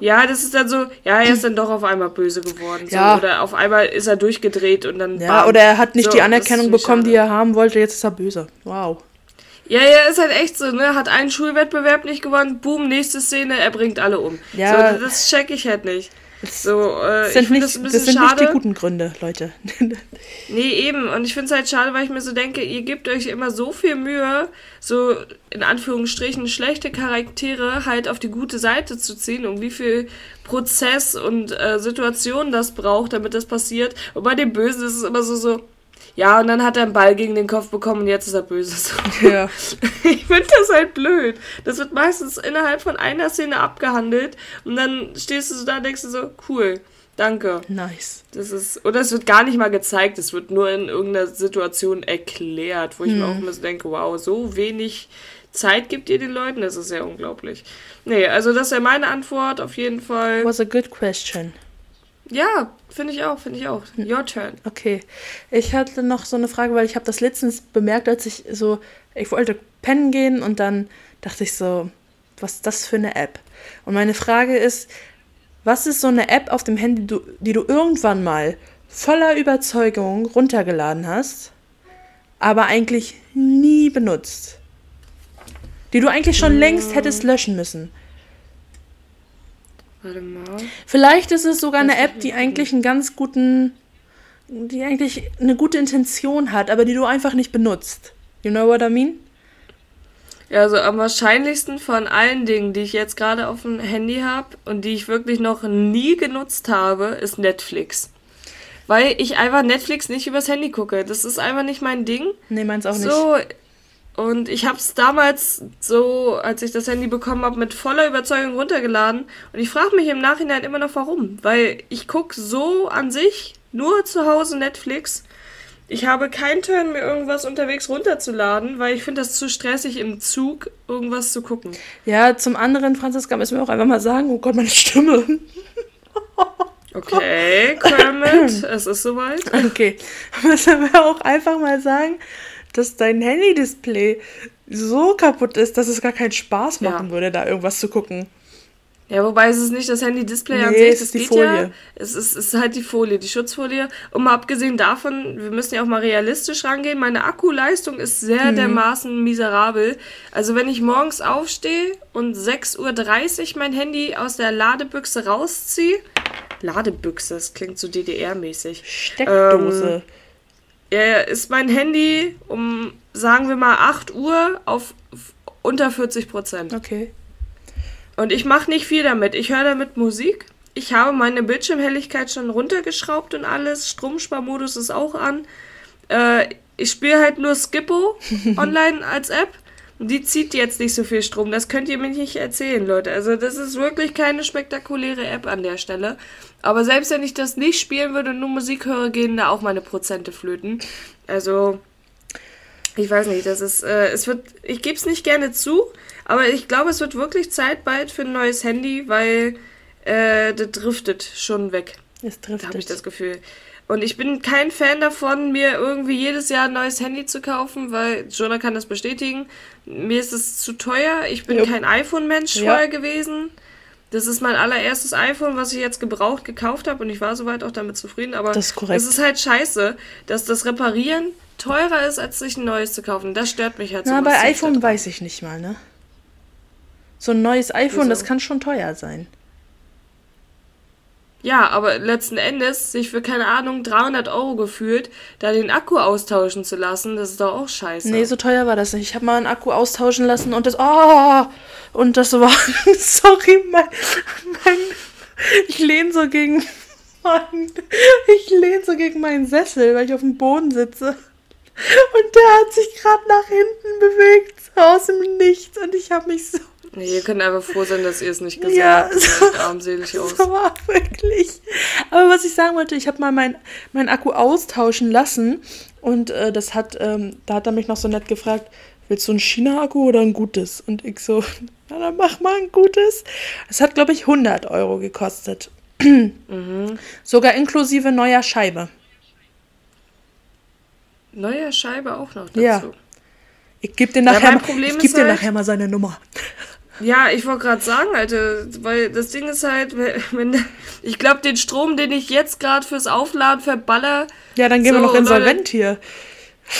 Ja, das ist dann so, ja, er ist dann doch auf einmal böse geworden. Ja. So, oder auf einmal ist er durchgedreht und dann. Ja, bam. oder er hat nicht so, die Anerkennung bekommen, schade. die er haben wollte, jetzt ist er böse. Wow. Ja, ja, ist halt echt so, ne? Hat einen Schulwettbewerb nicht gewonnen, boom, nächste Szene, er bringt alle um. Ja. So, das check ich halt nicht. So, äh, sind nicht, das, das sind schade. nicht die guten Gründe, Leute. nee, eben. Und ich finde es halt schade, weil ich mir so denke, ihr gebt euch immer so viel Mühe, so in Anführungsstrichen schlechte Charaktere halt auf die gute Seite zu ziehen und wie viel Prozess und äh, Situation das braucht, damit das passiert. Und bei den Bösen ist es immer so, so, ja, und dann hat er einen Ball gegen den Kopf bekommen und jetzt ist er böse. Ja. ich finde das halt blöd. Das wird meistens innerhalb von einer Szene abgehandelt und dann stehst du so da und denkst du so, cool, danke. Nice. Das ist, oder es wird gar nicht mal gezeigt, es wird nur in irgendeiner Situation erklärt, wo ich hm. mir auch immer so denke, wow, so wenig Zeit gibt ihr den Leuten, das ist ja unglaublich. Nee, also das wäre meine Antwort auf jeden Fall. Was a good question. Ja, finde ich auch, finde ich auch. Your turn. Okay. Ich hatte noch so eine Frage, weil ich habe das letztens bemerkt, als ich so, ich wollte pennen gehen und dann dachte ich so, was ist das für eine App? Und meine Frage ist, was ist so eine App auf dem Handy, die du, die du irgendwann mal voller Überzeugung runtergeladen hast, aber eigentlich nie benutzt? Die du eigentlich schon längst hättest löschen müssen. Warte mal. Vielleicht ist es sogar eine App, die eigentlich einen ganz guten, die eigentlich eine gute Intention hat, aber die du einfach nicht benutzt. You know what I mean? Ja, also am wahrscheinlichsten von allen Dingen, die ich jetzt gerade auf dem Handy habe und die ich wirklich noch nie genutzt habe, ist Netflix. Weil ich einfach Netflix nicht übers Handy gucke. Das ist einfach nicht mein Ding. Nee, meins auch nicht. So, und ich habe es damals so, als ich das Handy bekommen habe, mit voller Überzeugung runtergeladen. Und ich frage mich im Nachhinein immer noch, warum. Weil ich gucke so an sich nur zu Hause Netflix. Ich habe keinen Turn, mir irgendwas unterwegs runterzuladen, weil ich finde das zu stressig im Zug, irgendwas zu gucken. Ja, zum anderen, Franziska, müssen wir auch einfach mal sagen, oh Gott, meine Stimme. Okay, Kermit, es ist soweit. Okay, müssen wir auch einfach mal sagen, dass dein Handy-Display so kaputt ist, dass es gar keinen Spaß machen ja. würde, da irgendwas zu gucken. Ja, wobei es ist nicht das Handy-Display nee, an sich, es ist die Folie. Ja, es, ist, es ist halt die Folie, die Schutzfolie. Und mal abgesehen davon, wir müssen ja auch mal realistisch rangehen, meine Akkuleistung ist sehr hm. dermaßen miserabel. Also wenn ich morgens aufstehe und 6.30 Uhr mein Handy aus der Ladebüchse rausziehe, Ladebüchse, das klingt so DDR-mäßig. Steckdose. Ähm, äh, ist mein Handy um, sagen wir mal, 8 Uhr auf unter 40 Prozent. Okay. Und ich mache nicht viel damit. Ich höre damit Musik. Ich habe meine Bildschirmhelligkeit schon runtergeschraubt und alles. Stromsparmodus ist auch an. Äh, ich spiele halt nur Skippo online als App. Die zieht jetzt nicht so viel Strom. Das könnt ihr mir nicht erzählen, Leute. Also das ist wirklich keine spektakuläre App an der Stelle. Aber selbst wenn ich das nicht spielen würde und nur Musik höre, gehen da auch meine Prozente flöten. Also ich weiß nicht, das ist, äh, es wird, ich gebe es nicht gerne zu, aber ich glaube, es wird wirklich Zeit bald für ein neues Handy, weil äh, das driftet schon weg. Es Da habe ich das Gefühl. Und ich bin kein Fan davon, mir irgendwie jedes Jahr ein neues Handy zu kaufen, weil Jonah kann das bestätigen. Mir ist es zu teuer. Ich bin Jupp. kein iPhone-Mensch Ja. vorher gewesen. Das ist mein allererstes iPhone, was ich jetzt gebraucht gekauft habe und ich war soweit auch damit zufrieden. Aber Das ist korrekt. es ist halt scheiße, dass das Reparieren teurer ist, als sich ein neues zu kaufen. Das stört mich halt so Na, bei iPhone weiß ich nicht mal, ne? So ein neues iPhone, Wieso? das kann schon teuer sein. Ja, aber letzten Endes sich für, keine Ahnung, 300 Euro gefühlt, da den Akku austauschen zu lassen, das ist doch auch scheiße. Nee, so teuer war das nicht. Ich habe mal einen Akku austauschen lassen und das. Oh! Und das war. Sorry, mein. mein ich lehne so gegen. Mann, ich lehne so gegen meinen Sessel, weil ich auf dem Boden sitze. Und der hat sich gerade nach hinten bewegt, aus dem Nichts. Und ich habe mich so. Nee, ihr könnt einfach froh sein, dass ihr es nicht gesehen Ja, habt. So- armselig aus. So war wirklich. Aber was ich sagen wollte, ich habe mal meinen mein Akku austauschen lassen und äh, das hat, ähm, da hat er mich noch so nett gefragt, willst du ein China-Akku oder ein gutes? Und ich so, na dann mach mal ein gutes. Es hat, glaube ich, 100 Euro gekostet. Sogar inklusive neuer Scheibe. Neue Scheibe auch noch dazu. Ja. Ich gebe dir Ja, nachher, ich geb dir halt- nachher mal seine Nummer. Ja, ich wollte gerade sagen, Alter, weil das Ding ist halt, wenn, ich glaube, den Strom, den ich jetzt gerade fürs Aufladen verballer, Ja, dann gehen wir So, noch Leute. insolvent hier.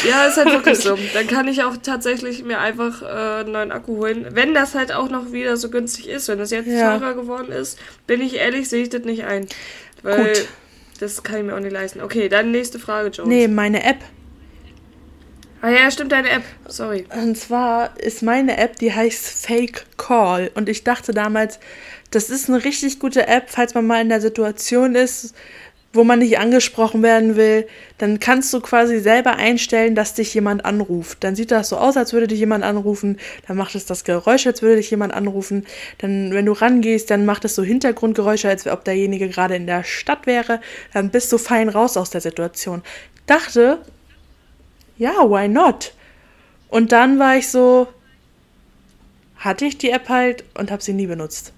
ja, ist halt wirklich so. Dann kann ich auch tatsächlich mir einfach äh, einen neuen Akku holen. Wenn das halt auch noch wieder so günstig ist, wenn das jetzt Ja. teurer geworden ist, bin ich ehrlich, sehe ich das nicht ein. Weil Gut. das kann ich mir auch nicht leisten. Okay, dann nächste Frage, Jones. Nee, meine App. Ah ja, stimmt, deine App. Sorry. Und zwar ist meine App, die heißt Fake Call. Und ich dachte damals, das ist eine richtig gute App, falls man mal in der Situation ist, wo man nicht angesprochen werden will. Dann kannst du quasi selber einstellen, dass dich jemand anruft. Dann sieht das so aus, als würde dich jemand anrufen. Dann macht es das Geräusch, als würde dich jemand anrufen. Dann, wenn du rangehst, dann macht es so Hintergrundgeräusche, als ob derjenige gerade in der Stadt wäre. Dann bist du fein raus aus der Situation. Dachte, ja, why not? Und dann war ich so, hatte ich die App halt und habe sie nie benutzt.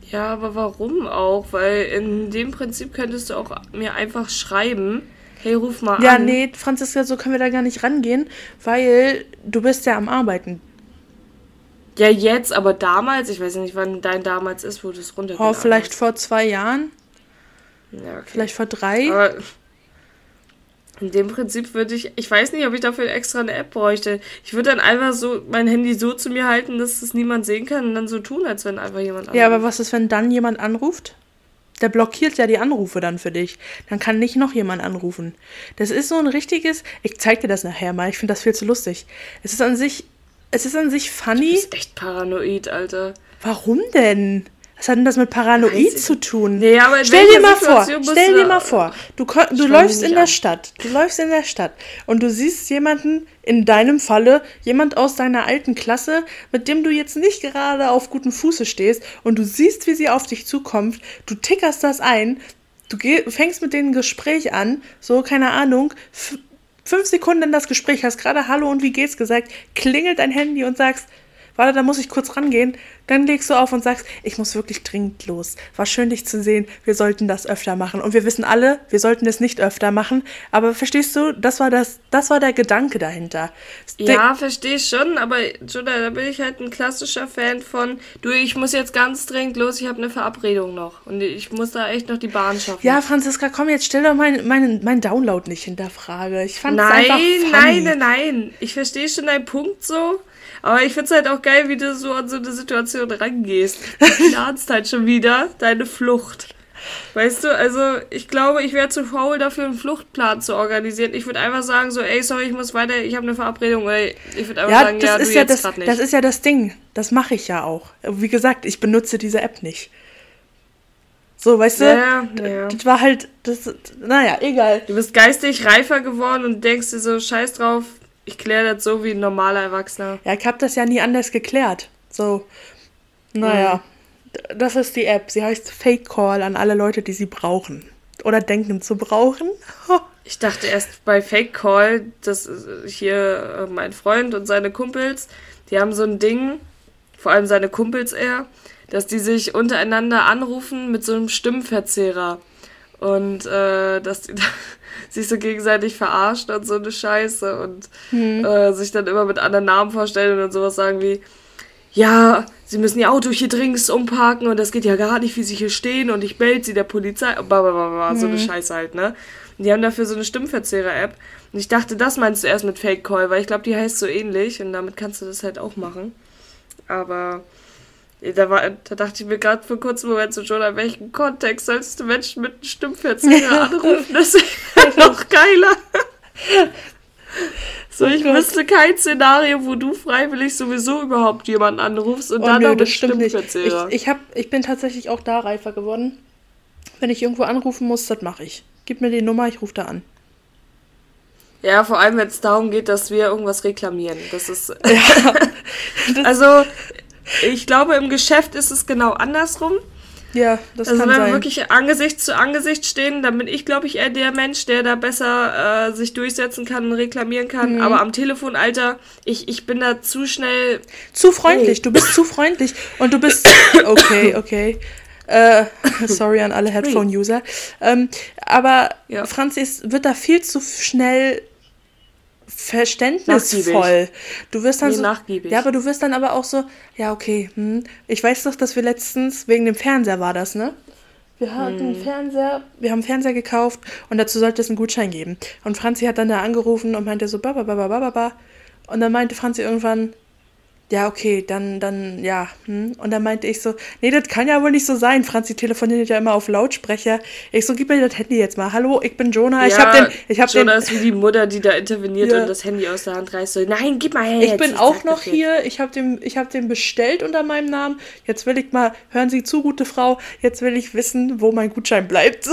Ja, aber warum auch? Weil in dem Prinzip könntest du auch mir einfach schreiben, hey, ruf mal Ja, an. nee, Franziska, so können wir da gar nicht rangehen, weil du bist ja am Arbeiten. Ja, jetzt, aber damals, ich weiß nicht, wann dein damals ist, wo du es Oh, runtergeladen vielleicht vor zwei Jahren, hast. Ja, okay. vielleicht vor drei. Aber in dem Prinzip würde ich, ich weiß nicht, ob ich dafür extra eine App bräuchte. Ich würde dann einfach so mein Handy so zu mir halten, dass es niemand sehen kann und dann so tun, als wenn einfach jemand Ja, aber anruft. was ist, wenn dann jemand anruft? Der blockiert ja die Anrufe dann für dich. Dann kann nicht noch jemand anrufen. Das ist so ein richtiges. Ich zeig dir das nachher mal. Ich finde das viel zu lustig. Es ist an sich. Es ist an sich Du funny. bist echt paranoid, Alter. Warum denn? Was hat denn das mit Paranoid zu tun? Nee, aber stell dir mal vor, Situation stell du dir mal vor, du, du läufst in der an. Stadt, du läufst in der Stadt und du siehst jemanden, in deinem Falle, jemand aus deiner alten Klasse, mit dem du jetzt nicht gerade auf gutem Fuße stehst und du siehst, wie sie auf dich zukommt, du tickerst das ein, du fängst mit denen ein Gespräch an, so, keine Ahnung, fünf Sekunden in das Gespräch, hast gerade Hallo und wie geht's gesagt, klingelt dein Handy und sagst, warte, da muss ich kurz rangehen. Dann legst du auf und sagst, ich muss wirklich dringend los. War schön, dich zu sehen. Wir sollten das öfter machen. Und wir wissen alle, wir sollten es nicht öfter machen. Aber verstehst du, das war das, das war der Gedanke dahinter. Ja, verstehe ich schon, aber Judah, da bin ich halt ein klassischer Fan von, du, ich muss jetzt ganz dringend los, ich habe eine Verabredung noch und ich muss da echt noch die Bahn schaffen. Ja, Franziska, komm, jetzt stell doch meinen mein, mein Download nicht hinter Frage. Ich fand es nein, einfach nein, nein, nein. Ich verstehe schon deinen Punkt so, aber ich find's halt auch geil, wie du so an so eine Situation rangehst. Du planst halt schon wieder deine Flucht. Weißt du, also ich glaube, ich wäre zu faul dafür, einen Fluchtplan zu organisieren. Ich würde einfach sagen, so, ey, sorry, ich muss weiter, ich habe eine Verabredung. Oder ich würde einfach Ja, sagen, das ja, ist du ja jetzt das, nicht. das ist ja das Ding. Das mache ich ja auch. Wie gesagt, ich benutze diese App nicht. So, weißt du? Ja, ja, ja. Das war halt, das, naja, egal. Du bist geistig reifer geworden und denkst dir so, scheiß drauf, ich kläre das so wie ein normaler Erwachsener. Ja, ich habe das ja nie anders geklärt. So, naja, d- das ist die App. Sie heißt Fake Call an alle Leute, die sie brauchen. Oder denken zu brauchen. Ich dachte erst bei Fake Call, dass hier äh, mein Freund und seine Kumpels, die haben so ein Ding, vor allem seine Kumpels eher, dass die sich untereinander anrufen mit so einem Stimmverzehrer. Und äh, dass die sich so gegenseitig verarschen und so eine Scheiße und äh, sich dann immer mit anderen Namen vorstellen und dann sowas sagen wie, ja, sie müssen ihr Auto hier dringend umparken und das geht ja gar nicht, wie sie hier stehen und ich melde sie der Polizei. Blablabla, so eine Scheiße halt, ne? Und die haben dafür so eine Stimmverzehrer-App. Und ich dachte, das meinst du erst mit Fake Call, weil ich glaube, die heißt so ähnlich und damit kannst du das halt auch machen. Aber da, war, da dachte ich mir gerade für einen kurzen Moment so schon, in welchem Kontext sollst du Menschen mit einem Stimmverzehrer anrufen? Das ist noch geiler. So, ich Gott. wüsste kein Szenario, wo du freiwillig sowieso überhaupt jemanden anrufst und Oh dann nö, noch das stimmt nicht. Ich, ich, hab, ich bin tatsächlich auch da reifer geworden. Wenn ich irgendwo anrufen muss, das mache ich. Gib mir die Nummer, ich rufe da an. Ja, vor allem, wenn es darum geht, dass wir irgendwas reklamieren. Das ist. Das- also, ich glaube, im Geschäft ist es genau andersrum. Ja, das Also, kann wenn wir sein. wirklich Angesicht zu Angesicht stehen, dann bin ich, glaube ich, eher der Mensch, der da besser äh, sich durchsetzen kann und reklamieren kann. Mhm. Aber am Telefon, Alter, ich, ich bin da zu schnell. Zu freundlich, du bist zu freundlich und du bist. Okay, okay. Äh, sorry an alle Headphone-User. Ähm, aber Ja. Franzi es wird da viel zu schnell verständnisvoll. Du wirst dann Nee, so, nachgiebig. ja, aber du wirst dann aber auch so, ja, okay, hm. ich weiß doch, dass wir letztens, wegen dem Fernseher war das, ne? Wir hatten einen Fernseher, wir haben einen Fernseher gekauft und dazu sollte es einen Gutschein geben. Und Franzi hat dann da angerufen und meinte so, ba, ba, ba, ba, ba, ba. Und dann meinte Franzi irgendwann, ja, okay, dann, dann, ja. Hm. Und dann meinte ich so, nee, das kann ja wohl nicht so sein. Franzi telefoniert ja immer auf Lautsprecher. Ich so, gib mir das Handy jetzt mal. Hallo, ich bin Jonah. ich hab den, ich hab den, Jonah ist wie die Mutter, die da interveniert Ja. und das Handy aus der Hand reißt. So, nein, gib mal her. ich jetzt, bin sag auch noch hier. Ich habe den, ich hab den bestellt unter meinem Namen. Jetzt will ich mal, hören Sie zu, gute Frau. Jetzt will ich wissen, wo mein Gutschein bleibt. So.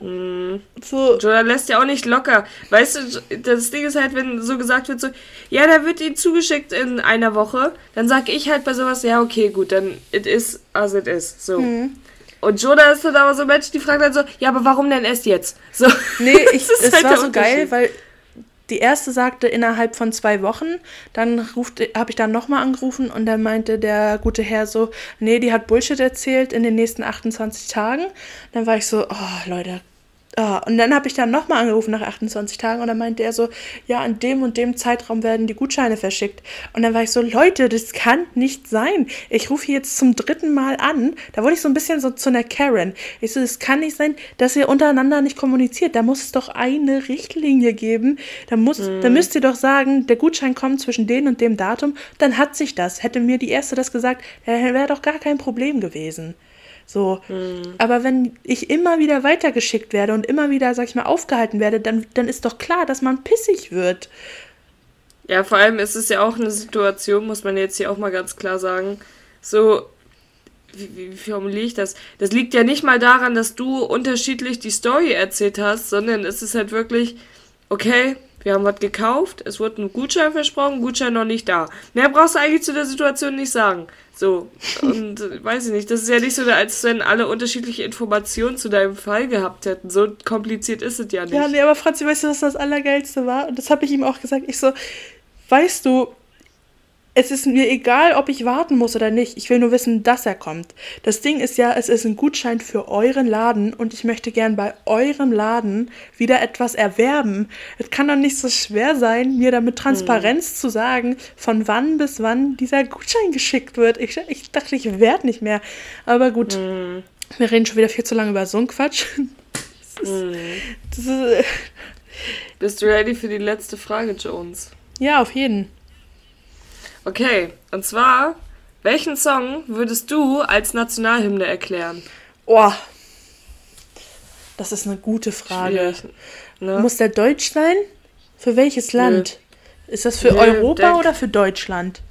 Mhm. so. Jonah lässt ja auch nicht locker. Weißt du, das Ding ist halt, wenn so gesagt wird, so, ja, da wird ihm zugeschickt in einer Woche, dann sag ich halt bei sowas, ja, okay, gut, dann it is as it is. So. Mhm. Und Jonah ist dann aber so ein Mensch, die fragt dann so, ja, aber warum denn erst jetzt? So. Nee, ich, Das ist es halt war so geil, weil die erste sagte innerhalb von zwei Wochen, dann habe ich dann nochmal angerufen und dann meinte der gute Herr so, nee, die hat Bullshit erzählt in den nächsten 28 Tagen. Dann war ich so, oh Leute. Ah, und dann habe ich dann nochmal angerufen nach 28 Tagen und dann meinte er so, ja, in dem und dem Zeitraum werden die Gutscheine verschickt. Und dann war ich so, Leute, das kann nicht sein. Ich rufe jetzt zum dritten Mal an. Da wurde ich so ein bisschen so zu einer Karen. Ich so, es kann nicht sein, dass ihr untereinander nicht kommuniziert. Da muss es doch eine Richtlinie geben. Da, muss, da müsst ihr doch sagen, der Gutschein kommt zwischen dem und dem Datum. Dann hat sich das. Hätte mir die Erste das gesagt, wäre doch gar kein Problem gewesen. So. Aber wenn ich immer wieder weitergeschickt werde und immer wieder, sag ich mal, aufgehalten werde, dann, dann ist doch klar, dass man pissig wird. Ja, vor allem ist es ja auch eine Situation, muss man jetzt hier auch mal ganz klar sagen. So, wie, wie, wie formuliere ich das? Das liegt ja nicht mal daran, dass du unterschiedlich die Story erzählt hast, sondern es ist halt wirklich, okay, wir haben was gekauft, es wurde ein Gutschein versprochen, Gutschein noch nicht da. Mehr brauchst du eigentlich zu der Situation nicht sagen. So, und äh, weiß ich nicht, das ist ja nicht so, als wenn alle unterschiedliche Informationen zu deinem Fall gehabt hätten. So kompliziert ist es ja nicht. Ja, nee, aber Franzi, weißt du, was das Allergeilste war? Und das habe ich ihm auch gesagt. Ich so, weißt du, es ist mir egal, ob ich warten muss oder nicht. Ich will nur wissen, dass er kommt. Das Ding ist ja, es ist ein Gutschein für euren Laden und ich möchte gern bei eurem Laden wieder etwas erwerben. Es kann doch nicht so schwer sein, mir da mit Transparenz zu sagen, von wann bis wann dieser Gutschein geschickt wird. Ich, ich dachte, ich werde nicht mehr. Aber gut, wir reden schon wieder viel zu lange über so einen Quatsch. Das ist, das ist, Bist du ready für die letzte Frage, Jones? ja, auf jeden. Okay, und zwar, welchen Song würdest du als Nationalhymne erklären? Oh. Das ist eine gute Frage. Ne? Muss der deutsch sein? Für welches Land? Ist das für Nö, Europa der- oder für Deutschland?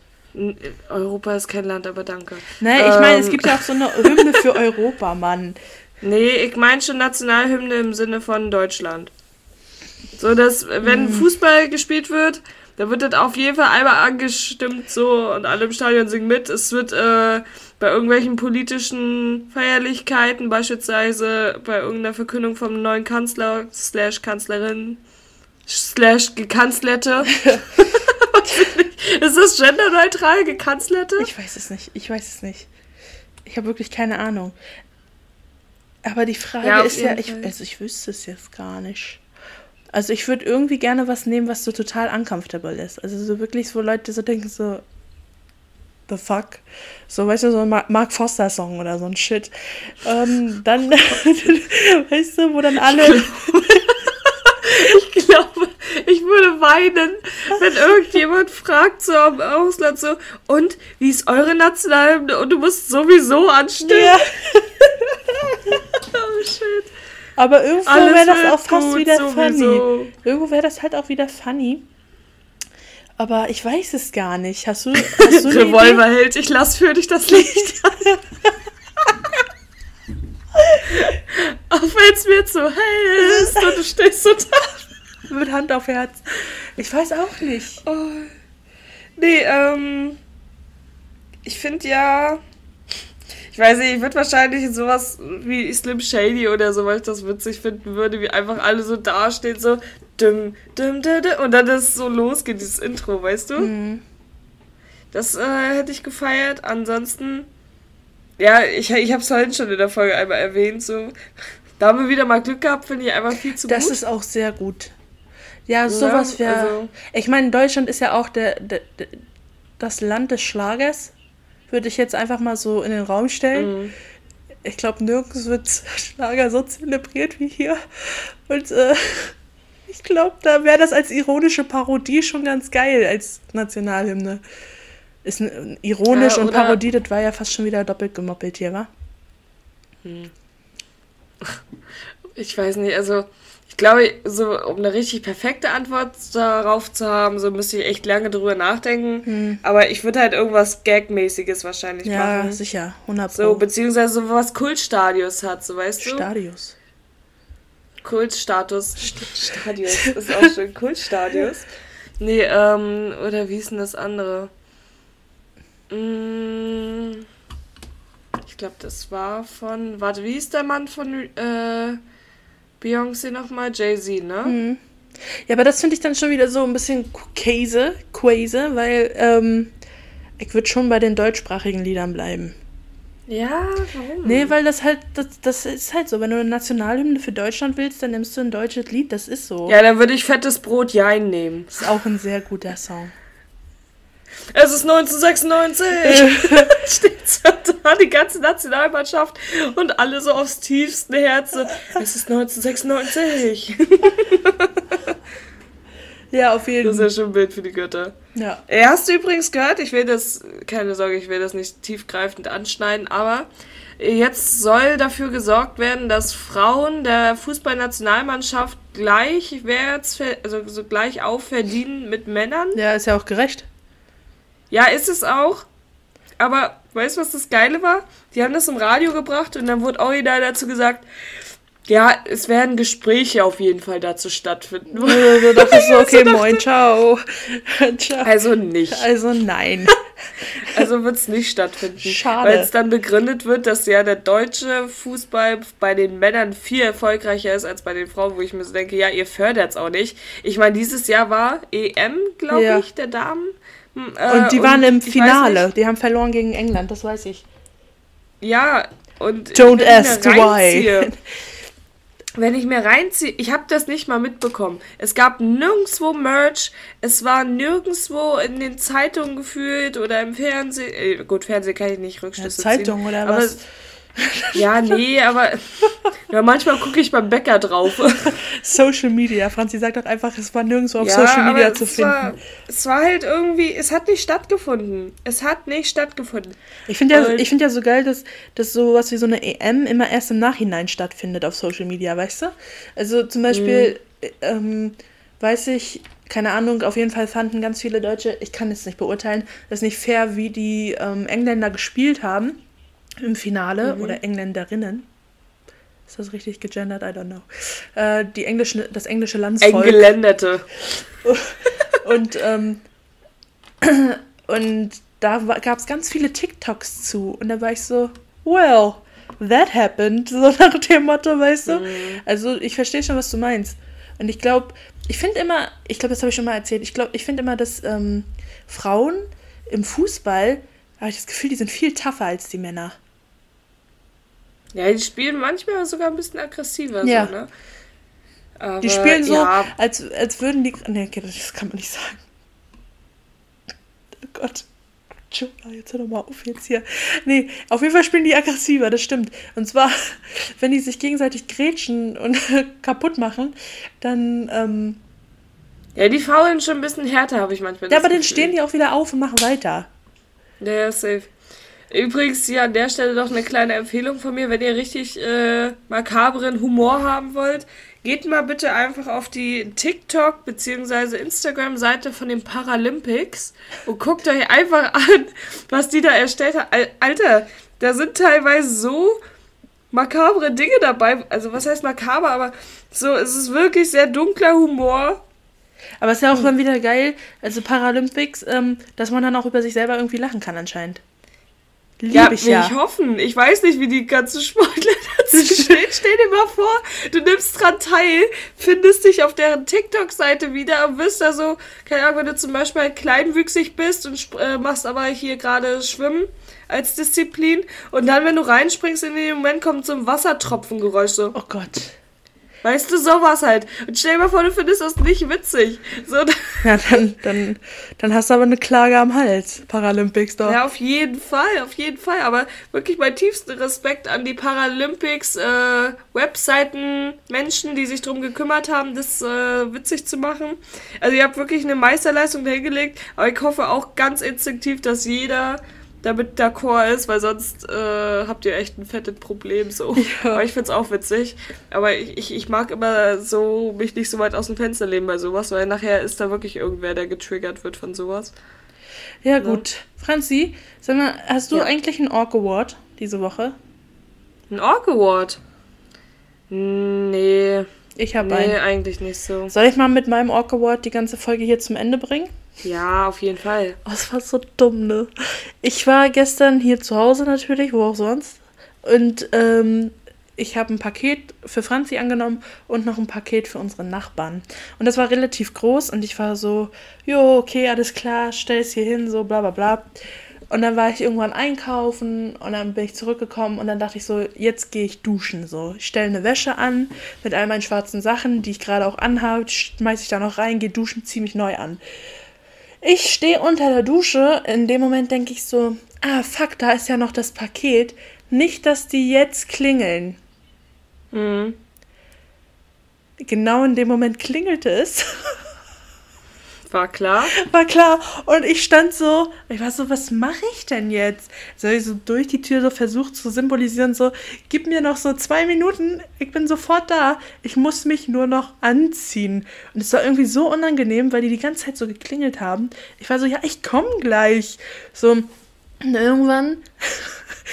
Europa ist kein Land, aber danke. Ne, ich meine, es Ähm, gibt ja auch so eine Hymne für Europa, Mann. Nee, ich meine schon Nationalhymne im Sinne von Deutschland. So, dass, wenn Fußball gespielt wird, da wird das auf jeden Fall einmal angestimmt so und alle im Stadion singen mit. Es wird äh, bei irgendwelchen politischen Feierlichkeiten, beispielsweise bei irgendeiner Verkündung vom neuen Kanzler, slash Kanzlerin, slash gekanzlerte. Ist das genderneutral, gekanzlerte? Ich weiß es nicht. Ich weiß es nicht. Ich habe wirklich keine Ahnung. Aber die Frage Ja, ist ja, ich, also ich wüsste es jetzt gar nicht. Also ich würde irgendwie gerne was nehmen, was so total uncomfortable ist. Also so wirklich, wo Leute so denken so, the fuck? So, weißt du, so ein Ma- Mark Foster Song oder so ein Shit. Ähm, dann, weißt du, wo dann alle, Ich glaube, ich würde weinen, wenn irgendjemand fragt so am Ausland so, und wie ist eure Nationalhymne? Und du musst sowieso anstimmen. ja, Oh shit. Aber irgendwo wäre das auch fast gut, wieder funny. sowieso. Irgendwo wäre das halt auch wieder funny. Aber ich weiß es gar nicht. Hast du, hast du? Revolverheld, ich lass für dich das Licht. Auch wenn es mir zu hell ist und du stehst so da. Mit Hand auf Herz. Ich weiß auch nicht. Oh. Nee, ähm. Ich finde ja. Ich weiß nicht, ich würde wahrscheinlich sowas wie Slim Shady oder so, weil ich das witzig finden würde, wie einfach alle so dastehen, so düm, düm, düm, düm, und dann das so losgeht, dieses Intro, weißt du? Mhm. Das äh, hätte ich gefeiert. Ansonsten, ja, ich, ich habe es heute schon in der Folge einmal erwähnt, so. Da haben wir wieder mal Glück gehabt, finde ich einfach viel zu Das gut. ist auch sehr gut. Ja, sowas wäre. also- ich meine, Deutschland ist ja auch der, der, der, das Land des Schlagers. Würde ich jetzt einfach mal so in den Raum stellen. Mhm. Ich glaube, nirgends wird Schlager so zelebriert wie hier. Und äh, ich glaube, da wäre das als ironische Parodie schon ganz geil als Nationalhymne. Ist n- ironisch Ja, und Parodie, das war ja fast schon wieder doppelt gemoppelt hier, wa? Ich weiß nicht, also ich glaube, so um eine richtig perfekte Antwort darauf zu haben, so müsste ich echt lange drüber nachdenken. Aber ich würde halt irgendwas Gagmäßiges wahrscheinlich Ja, machen. sicher. 100 Pro. So, beziehungsweise so was Kultstadios hat, so weißt du? Stadios. Kultstatus. Stadios ist auch schön. Kultstadios. Nee, ähm, oder wie ist denn das andere? Mm, ich glaube, das war von. Warte, wie ist der Mann von äh, Beyoncé nochmal? Jay-Z, ne? Mhm. Ja, aber das finde ich dann schon wieder so ein bisschen Käse, Quäse, weil ähm, ich würde schon bei den deutschsprachigen Liedern bleiben. Ja, warum? Nee, weil das halt, das, das ist halt so. Wenn du eine Nationalhymne für Deutschland willst, dann nimmst du ein deutsches Lied, das ist so. Ja, dann würde ich fettes Brot Jein nehmen. Das ist auch ein sehr guter Song. Es ist 1996! Steht so da, die ganze Nationalmannschaft und alle so aufs tiefste Herz. so, Es ist 1996! Ja, auf jeden Das ist Fall. ja schon ein Bild für die Götter. Ja. Äh, Hast du übrigens gehört, ich will das, keine Sorge, ich will das nicht tiefgreifend anschneiden, aber jetzt soll dafür gesorgt werden, dass Frauen der Fußballnationalmannschaft gleichwärts, also so gleich auf verdienen mit Männern. ja, ist ja auch gerecht. Ja, ist es auch. Aber weißt du, was das Geile war? Die haben das im Radio gebracht und dann wurde original dazu gesagt, ja, es werden Gespräche auf jeden Fall dazu stattfinden. Da dachte ich so, okay, moin, ciao. ciao. Also nicht. Also nein. Also wird es nicht stattfinden. Schade. Weil es dann begründet wird, dass ja der deutsche Fußball bei den Männern viel erfolgreicher ist als bei den Frauen, wo ich mir so denke, ja, ihr fördert es auch nicht. Ich meine, dieses Jahr war EM, glaube Ja. ich, der Damen. Äh, Und die waren im ich weiß Finale. Die haben verloren gegen England, das weiß ich. Ja, und Don't ask why. Wenn ich mir reinziehe, ich habe das nicht mal mitbekommen. Es gab nirgendwo Merch, es war nirgendwo in den Zeitungen gefühlt oder im Fernsehen. Äh, gut, Fernsehen kann ich nicht Rückschlüsse Ja, Zeitung ziehen. oder was? Ja, nee, aber ja, manchmal gucke ich beim Bäcker drauf. Social Media. Franzi sagt doch einfach, es war nirgendwo auf Ja, Social Media zu finden. War, es war halt irgendwie, es hat nicht stattgefunden. Es hat nicht stattgefunden. Ich finde ja, ich find ja so geil, dass, dass sowas wie so eine EM immer erst im Nachhinein stattfindet auf Social Media, weißt du? Also zum Beispiel, Mhm. ähm, weiß ich, keine Ahnung, auf jeden Fall fanden ganz viele Deutsche, ich kann es nicht beurteilen, das ist nicht fair, wie die ähm, Engländer gespielt haben im Finale Mhm. oder Engländerinnen. Ist das richtig gegendert? I don't know. Äh, die englische, das englische Landsvolk. Engeländerte. Und, ähm, und da gab es ganz viele TikToks zu. Und da war ich so, well, that happened. So nach dem Motto, weißt du? Also ich verstehe schon, was du meinst. Und ich glaube, ich finde immer, ich glaube, das habe ich schon mal erzählt, ich glaube, ich finde immer, dass ähm, Frauen im Fußball, habe ich das Gefühl, die sind viel tougher als die Männer. Ja, die spielen manchmal sogar ein bisschen aggressiver. Ja. So, ne? Aber, Die spielen so, Ja, als, als würden die. Nee, okay, das kann man nicht sagen. Oh Gott. Jonah, jetzt hör doch mal auf jetzt hier. Nee, auf jeden Fall spielen die aggressiver, das stimmt. Und zwar, wenn die sich gegenseitig grätschen und kaputt machen, dann. Ähm, ja, die faulen schon ein bisschen härter, habe ich manchmal. ja, aber dann stehen die auch wieder auf und machen weiter. Ja, ja, safe. Übrigens hier an der Stelle noch eine kleine Empfehlung von mir, wenn ihr richtig äh, makabren Humor haben wollt, geht mal bitte einfach auf die TikTok- bzw. Instagram-Seite von den Paralympics und guckt euch einfach an, was die da erstellt haben. Al- Alter, da sind teilweise so makabre Dinge dabei. Also was heißt makaber, aber so, es ist wirklich sehr dunkler Humor. Aber es ist ja auch dann wieder geil, also Paralympics, ähm, dass man dann auch über sich selber irgendwie lachen kann anscheinend. Liebe Ja, ich ja. ich hoffen. Ich weiß nicht, wie die ganzen Sportler dazu stehen. Stell dir mal vor, du nimmst dran teil, findest dich auf deren TikTok-Seite wieder und bist da so, keine Ahnung, wenn du zum Beispiel kleinwüchsig bist und äh, machst aber hier gerade Schwimmen als Disziplin und dann, wenn du reinspringst, in dem Moment kommt so ein Wassertropfengeräusch so. Oh Gott. Weißt du, sowas halt. Und stell dir mal vor, du findest das nicht witzig. So, Ja, dann, dann, dann hast du aber eine Klage am Hals. Paralympics doch. Ja, auf jeden Fall, auf jeden Fall. Aber wirklich mein tiefsten Respekt an die Paralympics, äh, Webseiten, Menschen, die sich darum gekümmert haben, das äh, witzig zu machen. Also ihr habt wirklich eine Meisterleistung dahingelegt, aber ich hoffe auch ganz instinktiv, dass jeder damit d'accord ist, weil sonst äh, habt ihr echt ein fettes Problem so. Ja. Aber ich find's auch witzig. Aber ich, ich, ich mag immer so mich nicht so weit aus dem Fenster lehnen bei sowas, weil nachher ist da wirklich irgendwer, der getriggert wird von sowas. Ja, gut. Franzi, sag mal, hast du Ja. eigentlich einen Orc Award diese Woche? Ein Orc Award? Nee, Ich habe nee, einen. eigentlich nicht so. Soll ich mal mit meinem Orc Award die ganze Folge hier zum Ende bringen? Ja, auf jeden Fall. Oh, es war so dumm, ne? Ich war gestern hier zu Hause natürlich, wo auch sonst. Und ähm, ich habe ein Paket für Franzi angenommen und noch ein Paket für unsere Nachbarn. Und das war relativ groß und ich war so, jo, okay, alles klar, stell es hier hin, so bla bla bla. Und dann war ich irgendwann einkaufen und dann bin ich zurückgekommen und dann dachte ich so, jetzt gehe ich duschen. So, ich stelle eine Wäsche an mit all meinen schwarzen Sachen, die ich gerade auch anhabe, schmeiße ich da noch rein, gehe duschen, ziehe mich neu an. Ich stehe unter der Dusche. In dem Moment denke ich so, ah, fuck, da ist ja noch das Paket. Nicht, dass die jetzt klingeln. Mhm. Genau in dem Moment klingelte es. War klar. War klar. Und ich stand so, ich war so, was mache ich denn jetzt? So ich so durch die Tür so versucht zu symbolisieren, so, gib mir noch so zwei Minuten, ich bin sofort da. Ich muss mich nur noch anziehen. Und es war irgendwie so unangenehm, weil die die ganze Zeit so geklingelt haben. Ich war so, ja, ich komme gleich. So, und irgendwann,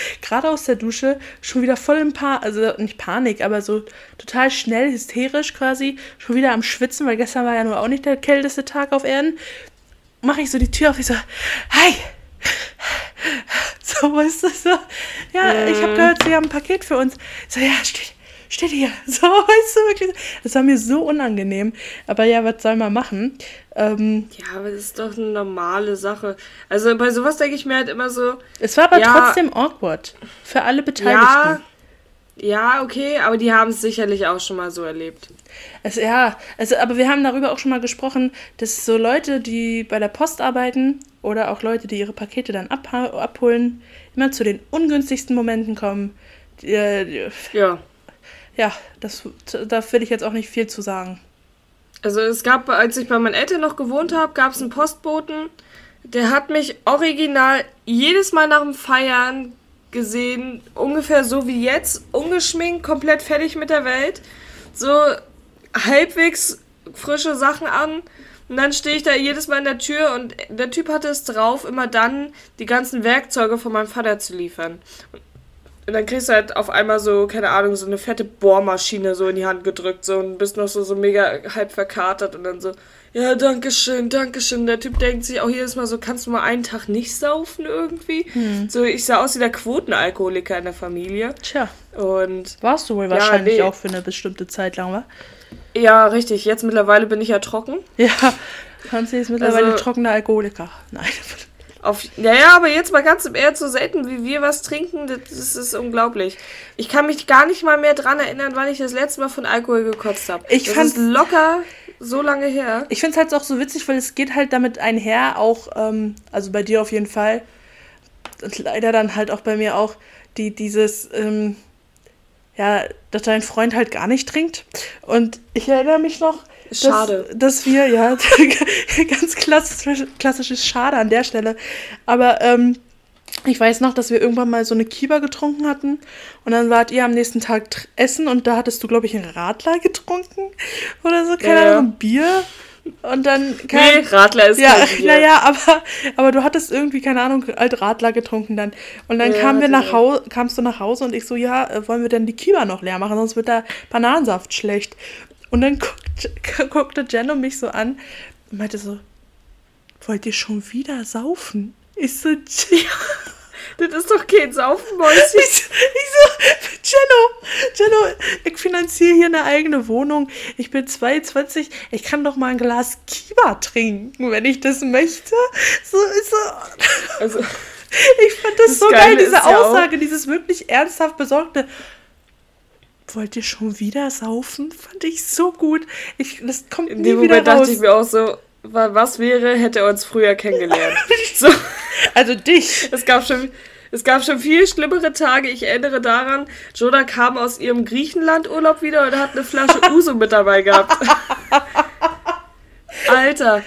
gerade aus der Dusche, schon wieder voll im Pa, also nicht Panik, aber so total schnell, hysterisch quasi, schon wieder am Schwitzen, weil gestern war ja nur auch nicht der kälteste Tag auf Erden. Mache ich so die Tür auf, ich so, hi! So, weißt du, so, ja, ich habe gehört, sie haben ein Paket für uns. So, ja, steht, steht hier. So, weißt du, wirklich. Das war mir so unangenehm. Aber ja, was soll man machen? Ähm, Ja, aber das ist doch eine normale Sache. Also bei sowas denke ich mir halt immer so, es war aber Ja. trotzdem awkward. Für alle Beteiligten. ja, ja, okay, aber die haben es sicherlich auch schon mal so erlebt. Es, ja, also, aber wir haben darüber auch schon mal gesprochen, dass so Leute, die bei der Post arbeiten oder auch Leute, die ihre Pakete dann abholen, immer zu den ungünstigsten Momenten kommen, äh, Ja. Ja, das, da will ich jetzt auch nicht viel zu sagen. Also es gab, als ich bei meinen Eltern noch gewohnt habe, gab es einen Postboten, der hat mich original jedes Mal nach dem Feiern gesehen, ungefähr so wie jetzt, ungeschminkt, komplett fertig mit der Welt, so halbwegs frische Sachen an. Und dann stehe ich da jedes Mal in der Tür und der Typ hatte es drauf, immer dann die ganzen Werkzeuge von meinem Vater zu liefern. Und dann kriegst du halt auf einmal so, keine Ahnung, so eine fette Bohrmaschine so in die Hand gedrückt so und bist noch so, so mega halb verkatert und dann so, ja, danke schön, danke schön. Der Typ denkt sich auch jedes Mal so, kannst du mal einen Tag nicht saufen irgendwie? So, ich sah aus wie der Quotenalkoholiker in der Familie. Tja, Und warst du wohl wahrscheinlich nee. auch für eine bestimmte Zeit lang, wa? ja, richtig, jetzt mittlerweile bin ich ja trocken. Ja, Franzi ist mittlerweile Also- trockener Alkoholiker. Nein. Auf, ja, ja, aber jetzt mal ganz im Ernst, so selten wie wir was trinken, das, ist unglaublich. Ich kann mich gar nicht mal mehr dran erinnern, wann ich das letzte Mal von Alkohol gekotzt habe. Ich das fand's- ist locker so lange her. Ich finde es halt auch so witzig, weil es geht halt damit einher, auch, ähm, also bei dir auf jeden Fall, und leider dann halt auch bei mir auch, die, dieses, ähm, ja, dass dein Freund halt gar nicht trinkt. Und ich erinnere mich noch, Schade. dass wir, ja, ganz klassisch, klassisches Schade an der Stelle. Aber ähm, ich weiß noch, dass wir irgendwann mal so eine Kiba getrunken hatten und dann wart ihr am nächsten Tag essen und da hattest du, glaube ich, einen Radler getrunken oder so, keine Ja. Ahnung, ein Bier. Und dann Nee, Radler ist ja, kein Bier. naja, aber, aber du hattest irgendwie, keine Ahnung, alt Radler getrunken dann. Und dann Ja, kamen wir nach. Hause, kamst du nach Hause und ich so, ja, äh, wollen wir denn die Kiba noch leer machen, sonst wird der Bananensaft schlecht. Und dann guckt, guckte Jenno mich so an und meinte so, wollt ihr schon wieder saufen? Ich so, ja. Das ist doch kein Saufenmäuschen. Ich, so- ich so, Jenno, Jenno, ich finanziere hier eine eigene Wohnung. Ich bin 22, ich kann doch mal ein Glas Kiba trinken, wenn ich das möchte. So ist so. Also, Ich fand das, Das so Geile geil, diese ist ja Aussage, dieses wirklich ernsthaft besorgte. Wollt ihr schon wieder saufen? Fand ich so gut. Ich, das kommt in dem wieder Moment raus. dachte ich mir auch so, wa- was wäre, hätte er uns früher kennengelernt. so, also dich. es gab schon. Es gab schon viel schlimmere Tage. Ich erinnere daran, Jonah kam aus ihrem Griechenland-Urlaub wieder und hat eine Flasche Uso mit dabei gehabt. Alter,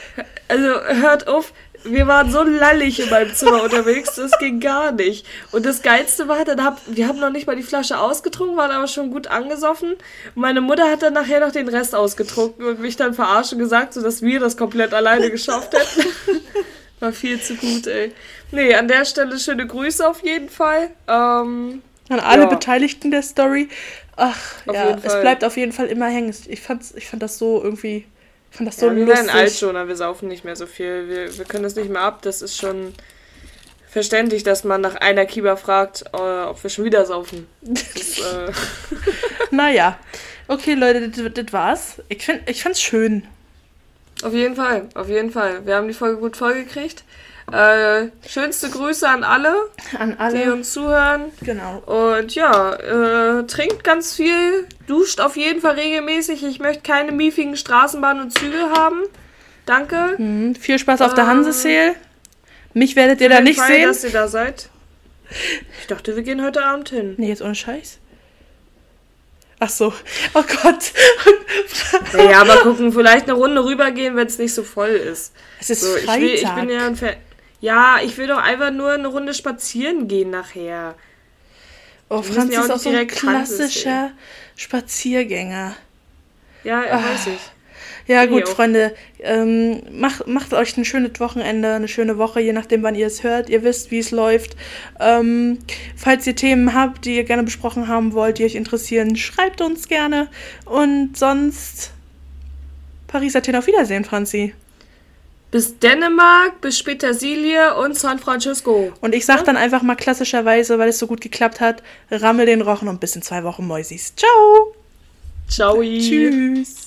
also hört auf, wir waren so lallig in meinem Zimmer unterwegs, das ging gar nicht. Und das Geilste war, dann hab, wir haben noch nicht mal die Flasche ausgetrunken, waren aber schon gut angesoffen. Und meine Mutter hat dann nachher noch den Rest ausgetrunken und mich dann verarscht und gesagt, so dass wir das komplett alleine geschafft hätten. War viel zu gut, ey. Nee, an der Stelle schöne Grüße auf jeden Fall. Ähm, An alle Ja. Beteiligten der Story. Ach, Auf ja, es bleibt auf jeden Fall immer hängen. Ich, fand's, ich fand das so irgendwie. Ich fand das so ja, wir werden alt lustig. schon, aber wir saufen nicht mehr so viel. Wir, wir können das nicht mehr ab. Das ist schon verständlich, dass man nach einer Kiba fragt, äh, ob wir schon wieder saufen. Das, äh, Naja. Okay, Leute, das, das war's. Ich, find, ich fand's schön. auf jeden Fall, auf jeden Fall. Wir haben die Folge gut vollgekriegt. Äh, schönste Grüße an alle, An die alle. uns zuhören. Genau. Und ja, äh, trinkt ganz viel, duscht auf jeden Fall regelmäßig. Ich möchte keine miefigen Straßenbahnen und Züge haben. Danke. Mhm. Viel Spaß auf der Ähm, Hansesail. Mich werdet ihr da nicht Fall, sehen. dass ihr da seid. Ich dachte, wir gehen heute Abend hin. Nee, jetzt ohne Scheiß. Ach so. Oh Gott. Ja, mal gucken, vielleicht eine Runde rübergehen, wenn es nicht so voll ist. Es ist So, ich, Freitag. will, ich bin ja ein Fan. Ja, ich will doch einfach nur eine Runde spazieren gehen nachher. oh, Franz ja ist auch so ein klassischer Spaziergänger. Ja, Ah. weiß ich. Ja, Bin gut. Freunde. Ähm, macht, macht euch ein schönes Wochenende, eine schöne Woche, je nachdem, wann ihr es hört. Ihr wisst, wie es läuft. Ähm, falls ihr Themen habt, die ihr gerne besprochen haben wollt, die euch interessieren, schreibt uns gerne. Und sonst Paris, Athen, auf Wiedersehen, Franzi. Bis Dänemark, bis Petersilie und San Francisco. Und ich sag dann einfach mal klassischerweise, weil es so gut geklappt hat, rammel den Rochen und bis in zwei Wochen Mäusis. Ciao! Ciao. Tschüss!